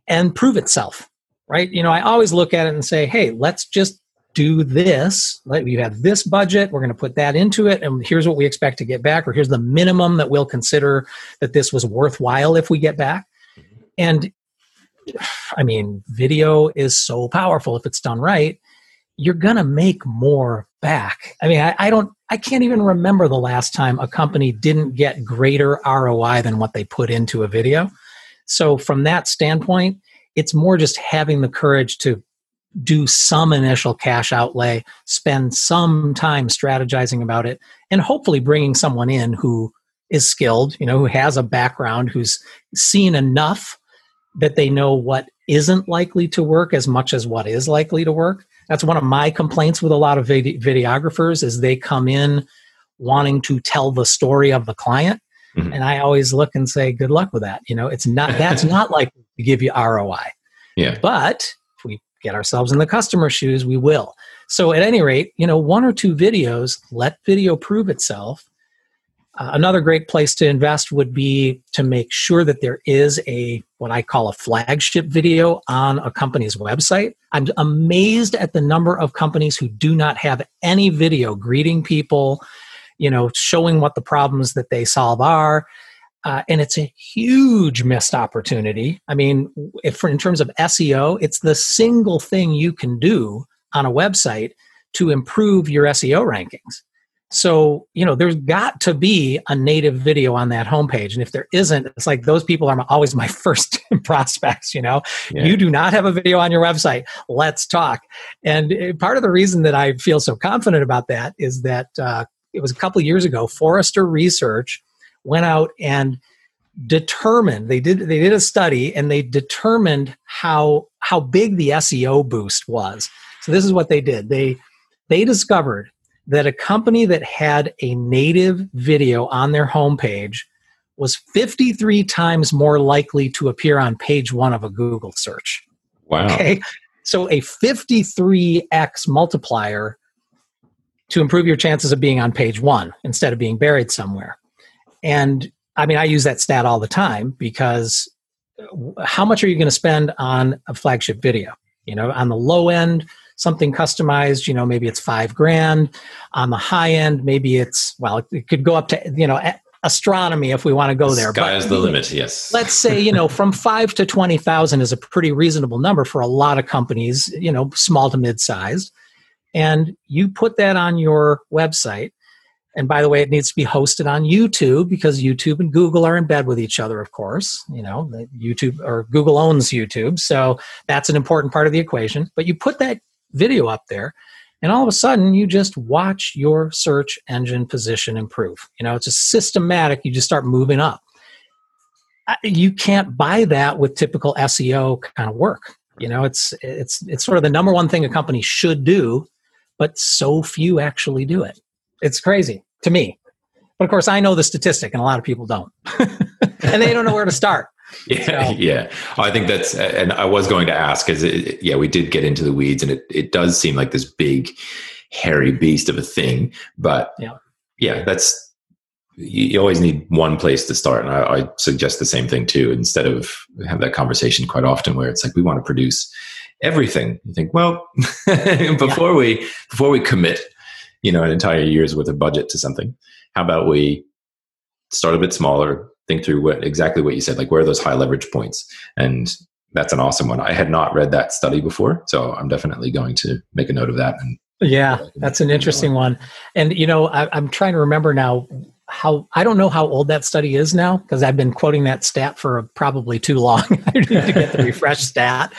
and prove itself, right? You know, I always look at it and say, hey, let's just do this. You have this budget, we're going to put that into it, and here's what we expect to get back, or here's the minimum that we'll consider that this was worthwhile if we get back. Mm-hmm. And I mean, video is so powerful if it's done right. You're to make more back. I mean, I, I, don't, I can't even remember the last time a company didn't get greater ROI than what they put into a video. So, from that standpoint, it's more just having the courage to do some initial cash outlay, spend some time strategizing about it, and hopefully bringing someone in who is skilled, you know, who has a background, who's seen enough that they know what isn't likely to work as much as what is likely to work. That's one of my complaints with a lot of videographers is they come in wanting to tell the story of the client. Mm-hmm. And I always look and say, good luck with that. You know, it's not, that's not like to give you ROI. Yeah. But if we get ourselves in the customer shoes, we will. So at any rate, you know, one or two videos, let video prove itself uh, another great place to invest would be to make sure that there is a what I call a flagship video on a company's website. I'm amazed at the number of companies who do not have any video greeting people, you know, showing what the problems that they solve are. Uh, and it's a huge missed opportunity. I mean, if in terms of SEO, it's the single thing you can do on a website to improve your SEO rankings. So, you know, there's got to be a native video on that homepage. And if there isn't, it's like those people are always my first prospects, you know. Yeah. You do not have a video on your website. Let's talk. And eh, part of the reason that I feel so confident about that is that uh, it was a couple years ago, Forrester Research went out and determined they did they did a study and they determined how how big the SEO boost was. So this is what they did. They they discovered that a company that had a native video on their homepage was 53 times more likely to appear on page one of a Google search. Wow. Okay. So a 53x multiplier to improve your chances of being on page one instead of being buried somewhere. And I mean, I use that stat all the time because uh, how much are you going to spend on a flagship video? You know, on the low end, something customized, you know, maybe it's five grand. On the high end, maybe it's, well, it could go up to, you know, astronomy if we want to go there. Sky but, is the limit, yes. let's say, you know, from five to 20,000 is a pretty reasonable number for a lot of companies, you know, small to mid sized. And you put that on your website. And by the way, it needs to be hosted on YouTube because YouTube and Google are in bed with each other, of course. You know, YouTube or Google owns YouTube. So that's an important part of the equation. But you put that video up there and all of a sudden you just watch your search engine position improve. You know it's just systematic you just start moving up. You can't buy that with typical seo kind of work. You know it's it's it's sort of the number one thing a company should do but so few actually do it. It's crazy to me. But of course i know the statistic and a lot of people don't. And they don't know where to start Yeah, so. yeah. I think that's, and I was going to ask, because yeah, we did get into the weeds, and it it does seem like this big, hairy beast of a thing. But yeah, yeah, that's you, you always need one place to start, and I, I, suggest the same thing too. Instead of have that conversation quite often, where it's like we want to produce everything. You think, well, before yeah. we before we commit, you know, an entire year's worth of budget to something, how about we start a bit smaller, think through what exactly what you said, like where are those high leverage points? And that's an awesome one. I had not read that study before, so I'm definitely going to make a note of that. And yeah, that's an interesting one. And you know, I, I'm trying to remember now how I don't know how old that study is now because I've been quoting that stat for probably too long. I need to get the refresh stat,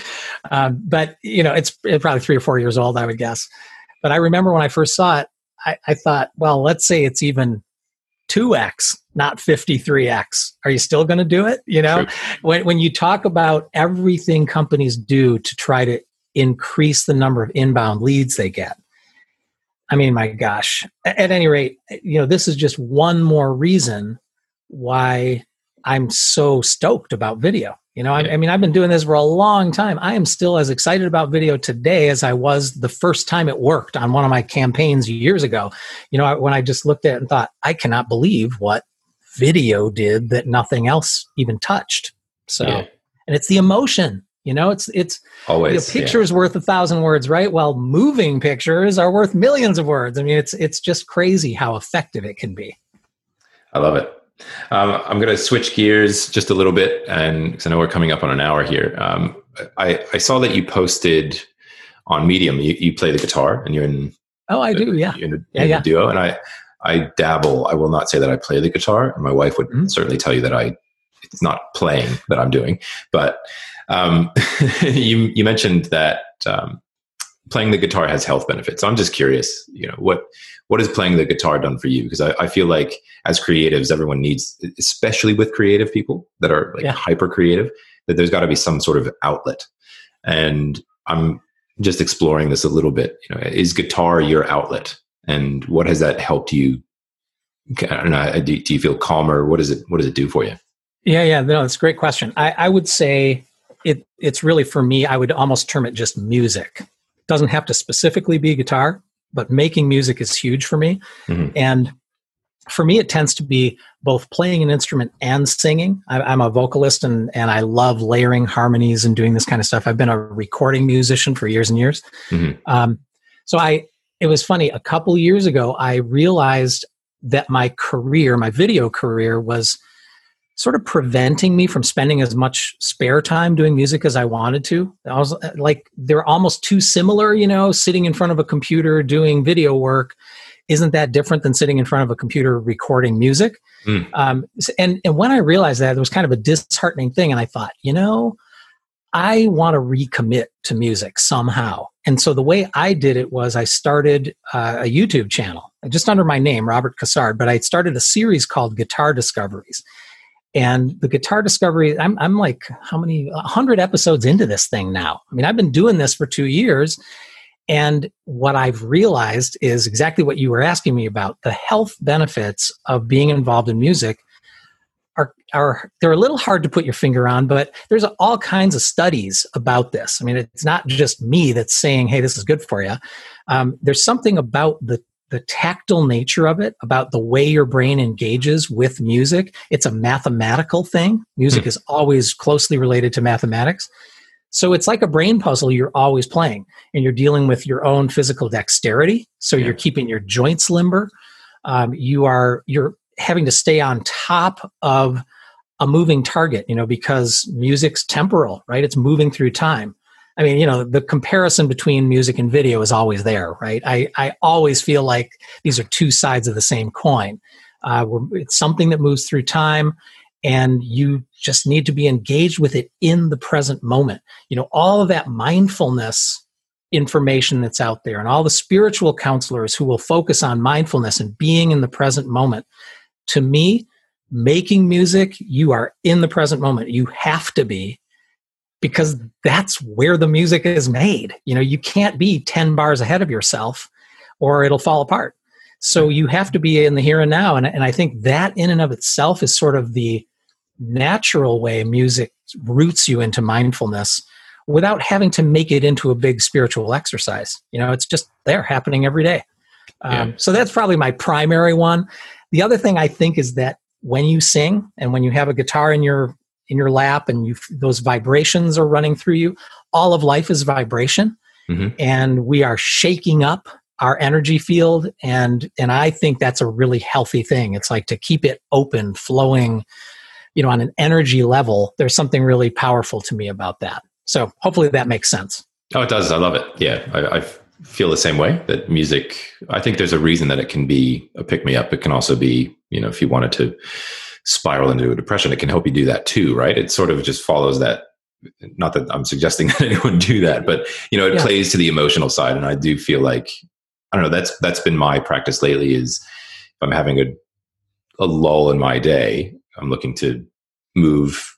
um, but you know, it's, it's probably three or four years old, I would guess. But I remember when I first saw it, I, I thought, well, let's say it's even 2x not 53x are you still going to do it? You know? When, when you talk about everything companies do to try to increase the number of inbound leads they get i mean my gosh. At any rate you know this is just one more reason why i'm so stoked about video You know, I, Yeah. I mean, I've been doing this for a long time. I am still as excited about video today as I was the first time it worked on one of my campaigns years ago. You know, I- when I just looked at it and thought, I cannot believe what video did that nothing else even touched. So, Yeah. and it's the emotion. You know, it's it's Always. you know, yeah. picture is worth a thousand words, right? Well, moving pictures are worth millions of words. I mean, it's it's just crazy how effective it can be. I love it. Um, I'm going to switch gears just a little bit, and because I know we're coming up on an hour here. Um, I, I saw that you posted on Medium. You, you play the guitar, and you're in Oh, I do, yeah. you're in, a, Yeah, in a duo. And I I dabble. I will not say that I play the guitar, and my wife would Mhm. certainly tell you that I it's not playing that I'm doing. But um, you you mentioned that um, playing the guitar has health benefits. So I'm just curious. You know what what has playing the guitar done for you? Because I, I feel like as creatives, everyone needs, especially with creative people that are like Yeah. hyper creative, that there's got to be some sort of outlet. And I'm just exploring this a little bit. You know, is guitar your outlet, and what has that helped you? I don't know. Do, do you feel calmer? What does it What does it do for you? Yeah, yeah, no, it's a great question. I, I would say it it's really for me, I would almost term it just music. Doesn't have to specifically be guitar, but making music is huge for me. Mhm. And for me, it tends to be both playing an instrument and singing. I, I'm a vocalist and, and I love layering harmonies and doing this kind of stuff. I've been a recording musician for years and years. Mhm. Um, so I, it was funny. A couple years ago, I realized that my career, my video career, was sort of preventing me from spending as much spare time doing music as I wanted to. I was uh, like, they're almost too similar, you know, sitting in front of a computer doing video work isn't that different than sitting in front of a computer recording music. Mm. Um, and, and when I realized that, it was kind of a disheartening thing. And I thought, you know, I want to recommit to music somehow. And so the way I did it was I started uh, a YouTube channel just under my name, Robert Cassard, but I started a series called Guitar Discoveries. And the Guitar Discovery, I'm, I'm like, how many, 100 episodes into this thing now? I mean, I've been doing this for two years. And what I've realized is exactly what you were asking me about. The health benefits of being involved in music are, are they're a little hard to put your finger on, but there's all kinds of studies about this. I mean, it's not just me that's saying, "Hey, this is good for you." Um, there's something about the the tactile nature of it, about the way your brain engages with music. It's a mathematical thing. Music is always closely related to mathematics. So it's like a brain puzzle you're always playing, and you're dealing with your own physical dexterity. So Yeah. you're keeping your joints limber. Um, you are you're having to stay on top of a moving target, you know, because music's temporal, right? It's moving through time. I mean, you know, the comparison between music and video is always there, right? I, I always feel like these are two sides of the same coin. Uh, it's something that moves through time, and you just need to be engaged with it in the present moment. You know, all of that mindfulness information that's out there, and all the spiritual counselors who will focus on mindfulness and being in the present moment. To me, making music, you are in the present moment. You have to be because that's where the music is made. You know, you can't be 10 bars ahead of yourself or it'll fall apart. So you have to be in the here and now. And, and I think that in and of itself is sort of the natural way music roots you into mindfulness without having to make it into a big spiritual exercise. You know, it's just there happening every day. Um, Yeah. So that's probably my primary one. The other thing I think is that when you sing and when you have a guitar in your in your lap and you those vibrations are running through you, all of life is vibration, Mhm. and we are shaking up our energy field and and I think that's a really healthy thing. It's like to keep it open, flowing, you know, on an energy level. There's something really powerful to me about that. So hopefully that makes sense. Oh, it does. I love it. Yeah, I, I feel the same way. That music. I think there's a reason that it can be a pick me up. It can also be, you know, if you wanted to spiral into a depression, it can help you do that too, right? It sort of just follows that. Not that I'm suggesting that anyone do that, but you know, it Yeah. plays to the emotional side, and I do feel like I don't know. That's that's been my practice lately. Is if I'm having a a lull in my day, I'm looking to move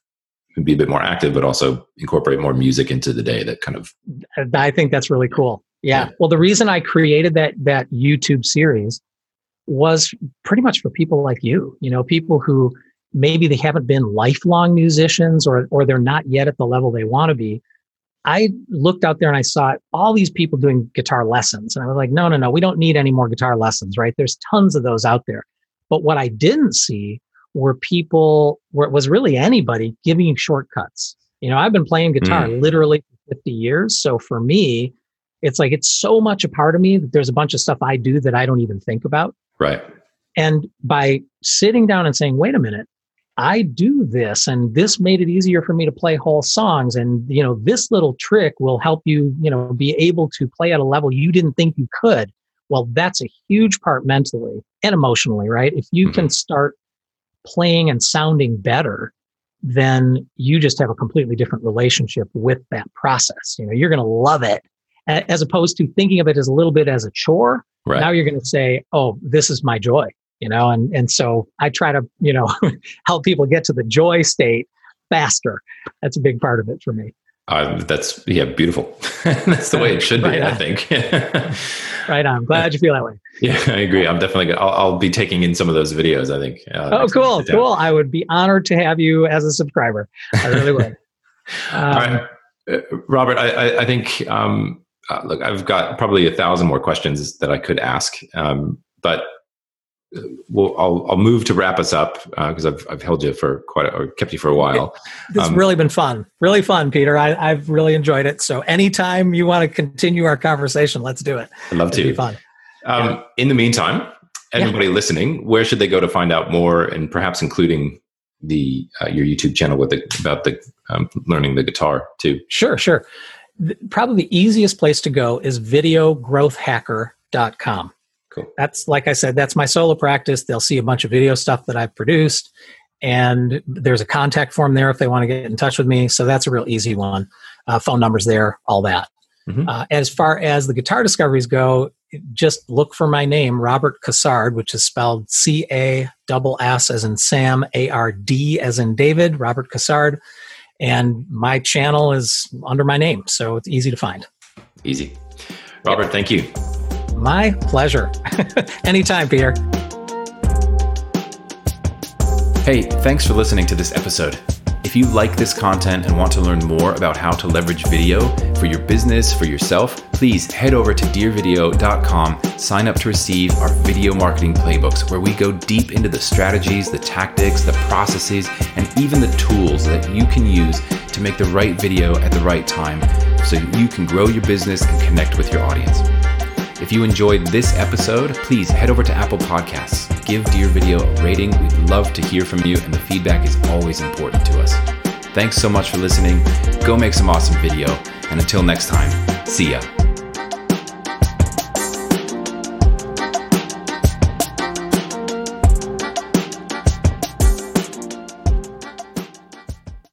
and be a bit more active, but also incorporate more music into the day. That kind of I think that's really cool. Yeah. Yeah. Well, the reason I created that that YouTube series was pretty much for people like you. You know, people who maybe they haven't been lifelong musicians or or they're not yet at the level they want to be i looked out there and i saw all these people doing guitar lessons and i was like no no no we don't need any more guitar lessons right there's tons of those out there but what i didn't see were people where it was really anybody giving shortcuts you know i've been playing guitar mm. literally for 50 years so for me it's like it's so much a part of me that there's a bunch of stuff i do that i don't even think about right. And by sitting down and saying wait a minute I do this and this made it easier for me to play whole songs and you know this little trick will help you you know be able to play at a level you didn't think you could. Well that's a huge part mentally and emotionally right? If you can mm-hmm. start playing and sounding better then you just have a completely different relationship with that process. You know you're going to love it as opposed to thinking of it as a little bit as a chore right. now you're going to say oh this is my joy you know and and so i try to you know help people get to the joy state faster. That's a big part of it for me. Uh, that's yeah beautiful. That's the way it should be right i think. Right on. Glad you feel that way. Yeah i agree. I'm definitely I'll, I'll be taking in some of those videos i think uh, oh cool cool. I would be honored to have you as a subscriber. I really would. Um, all right. Uh, robert i i, I think um, uh, look i've got probably a thousand more questions that i could ask um, but well, I'll, I'll move to wrap us up because uh, I've, I've held you for quite a, or kept you for a while. It's um, really been fun, really fun, Peter. I, have really enjoyed it. So anytime you want to continue our conversation, let's do it. I'd love It'd to. Be fun. Um, yeah. In the meantime, everybody yeah. listening, where should they go to find out more, and perhaps including the uh, your YouTube channel with the, about the um, learning the guitar too? Sure, sure. Probably the easiest place to go is videogrowthhacker.com. Cool. That's like I said, that's my solo practice. They'll see a bunch of video stuff that I've produced, and there's a contact form there if they want to get in touch with me. So that's a real easy one. Uh, phone numbers there, all that. Mm-hmm. Uh, as far as the guitar discoveries go, just look for my name, Robert Cassard, which is spelled C A double S as in Sam, A R D as in David, Robert Cassard. And my channel is under my name, so it's easy to find. Easy. Robert, yeah. thank you. My pleasure. Anytime, Peter. Hey, thanks for listening to this episode. If you like this content and want to learn more about how to leverage video for your business, for yourself, please head over to dearvideo.com, sign up to receive our video marketing playbooks where we go deep into the strategies, the tactics, the processes, and even the tools that you can use to make the right video at the right time so you can grow your business and connect with your audience. If you enjoyed this episode, please head over to Apple Podcasts. Give Dear Video a rating. We'd love to hear from you, and the feedback is always important to us. Thanks so much for listening. Go make some awesome video, and until next time, see ya.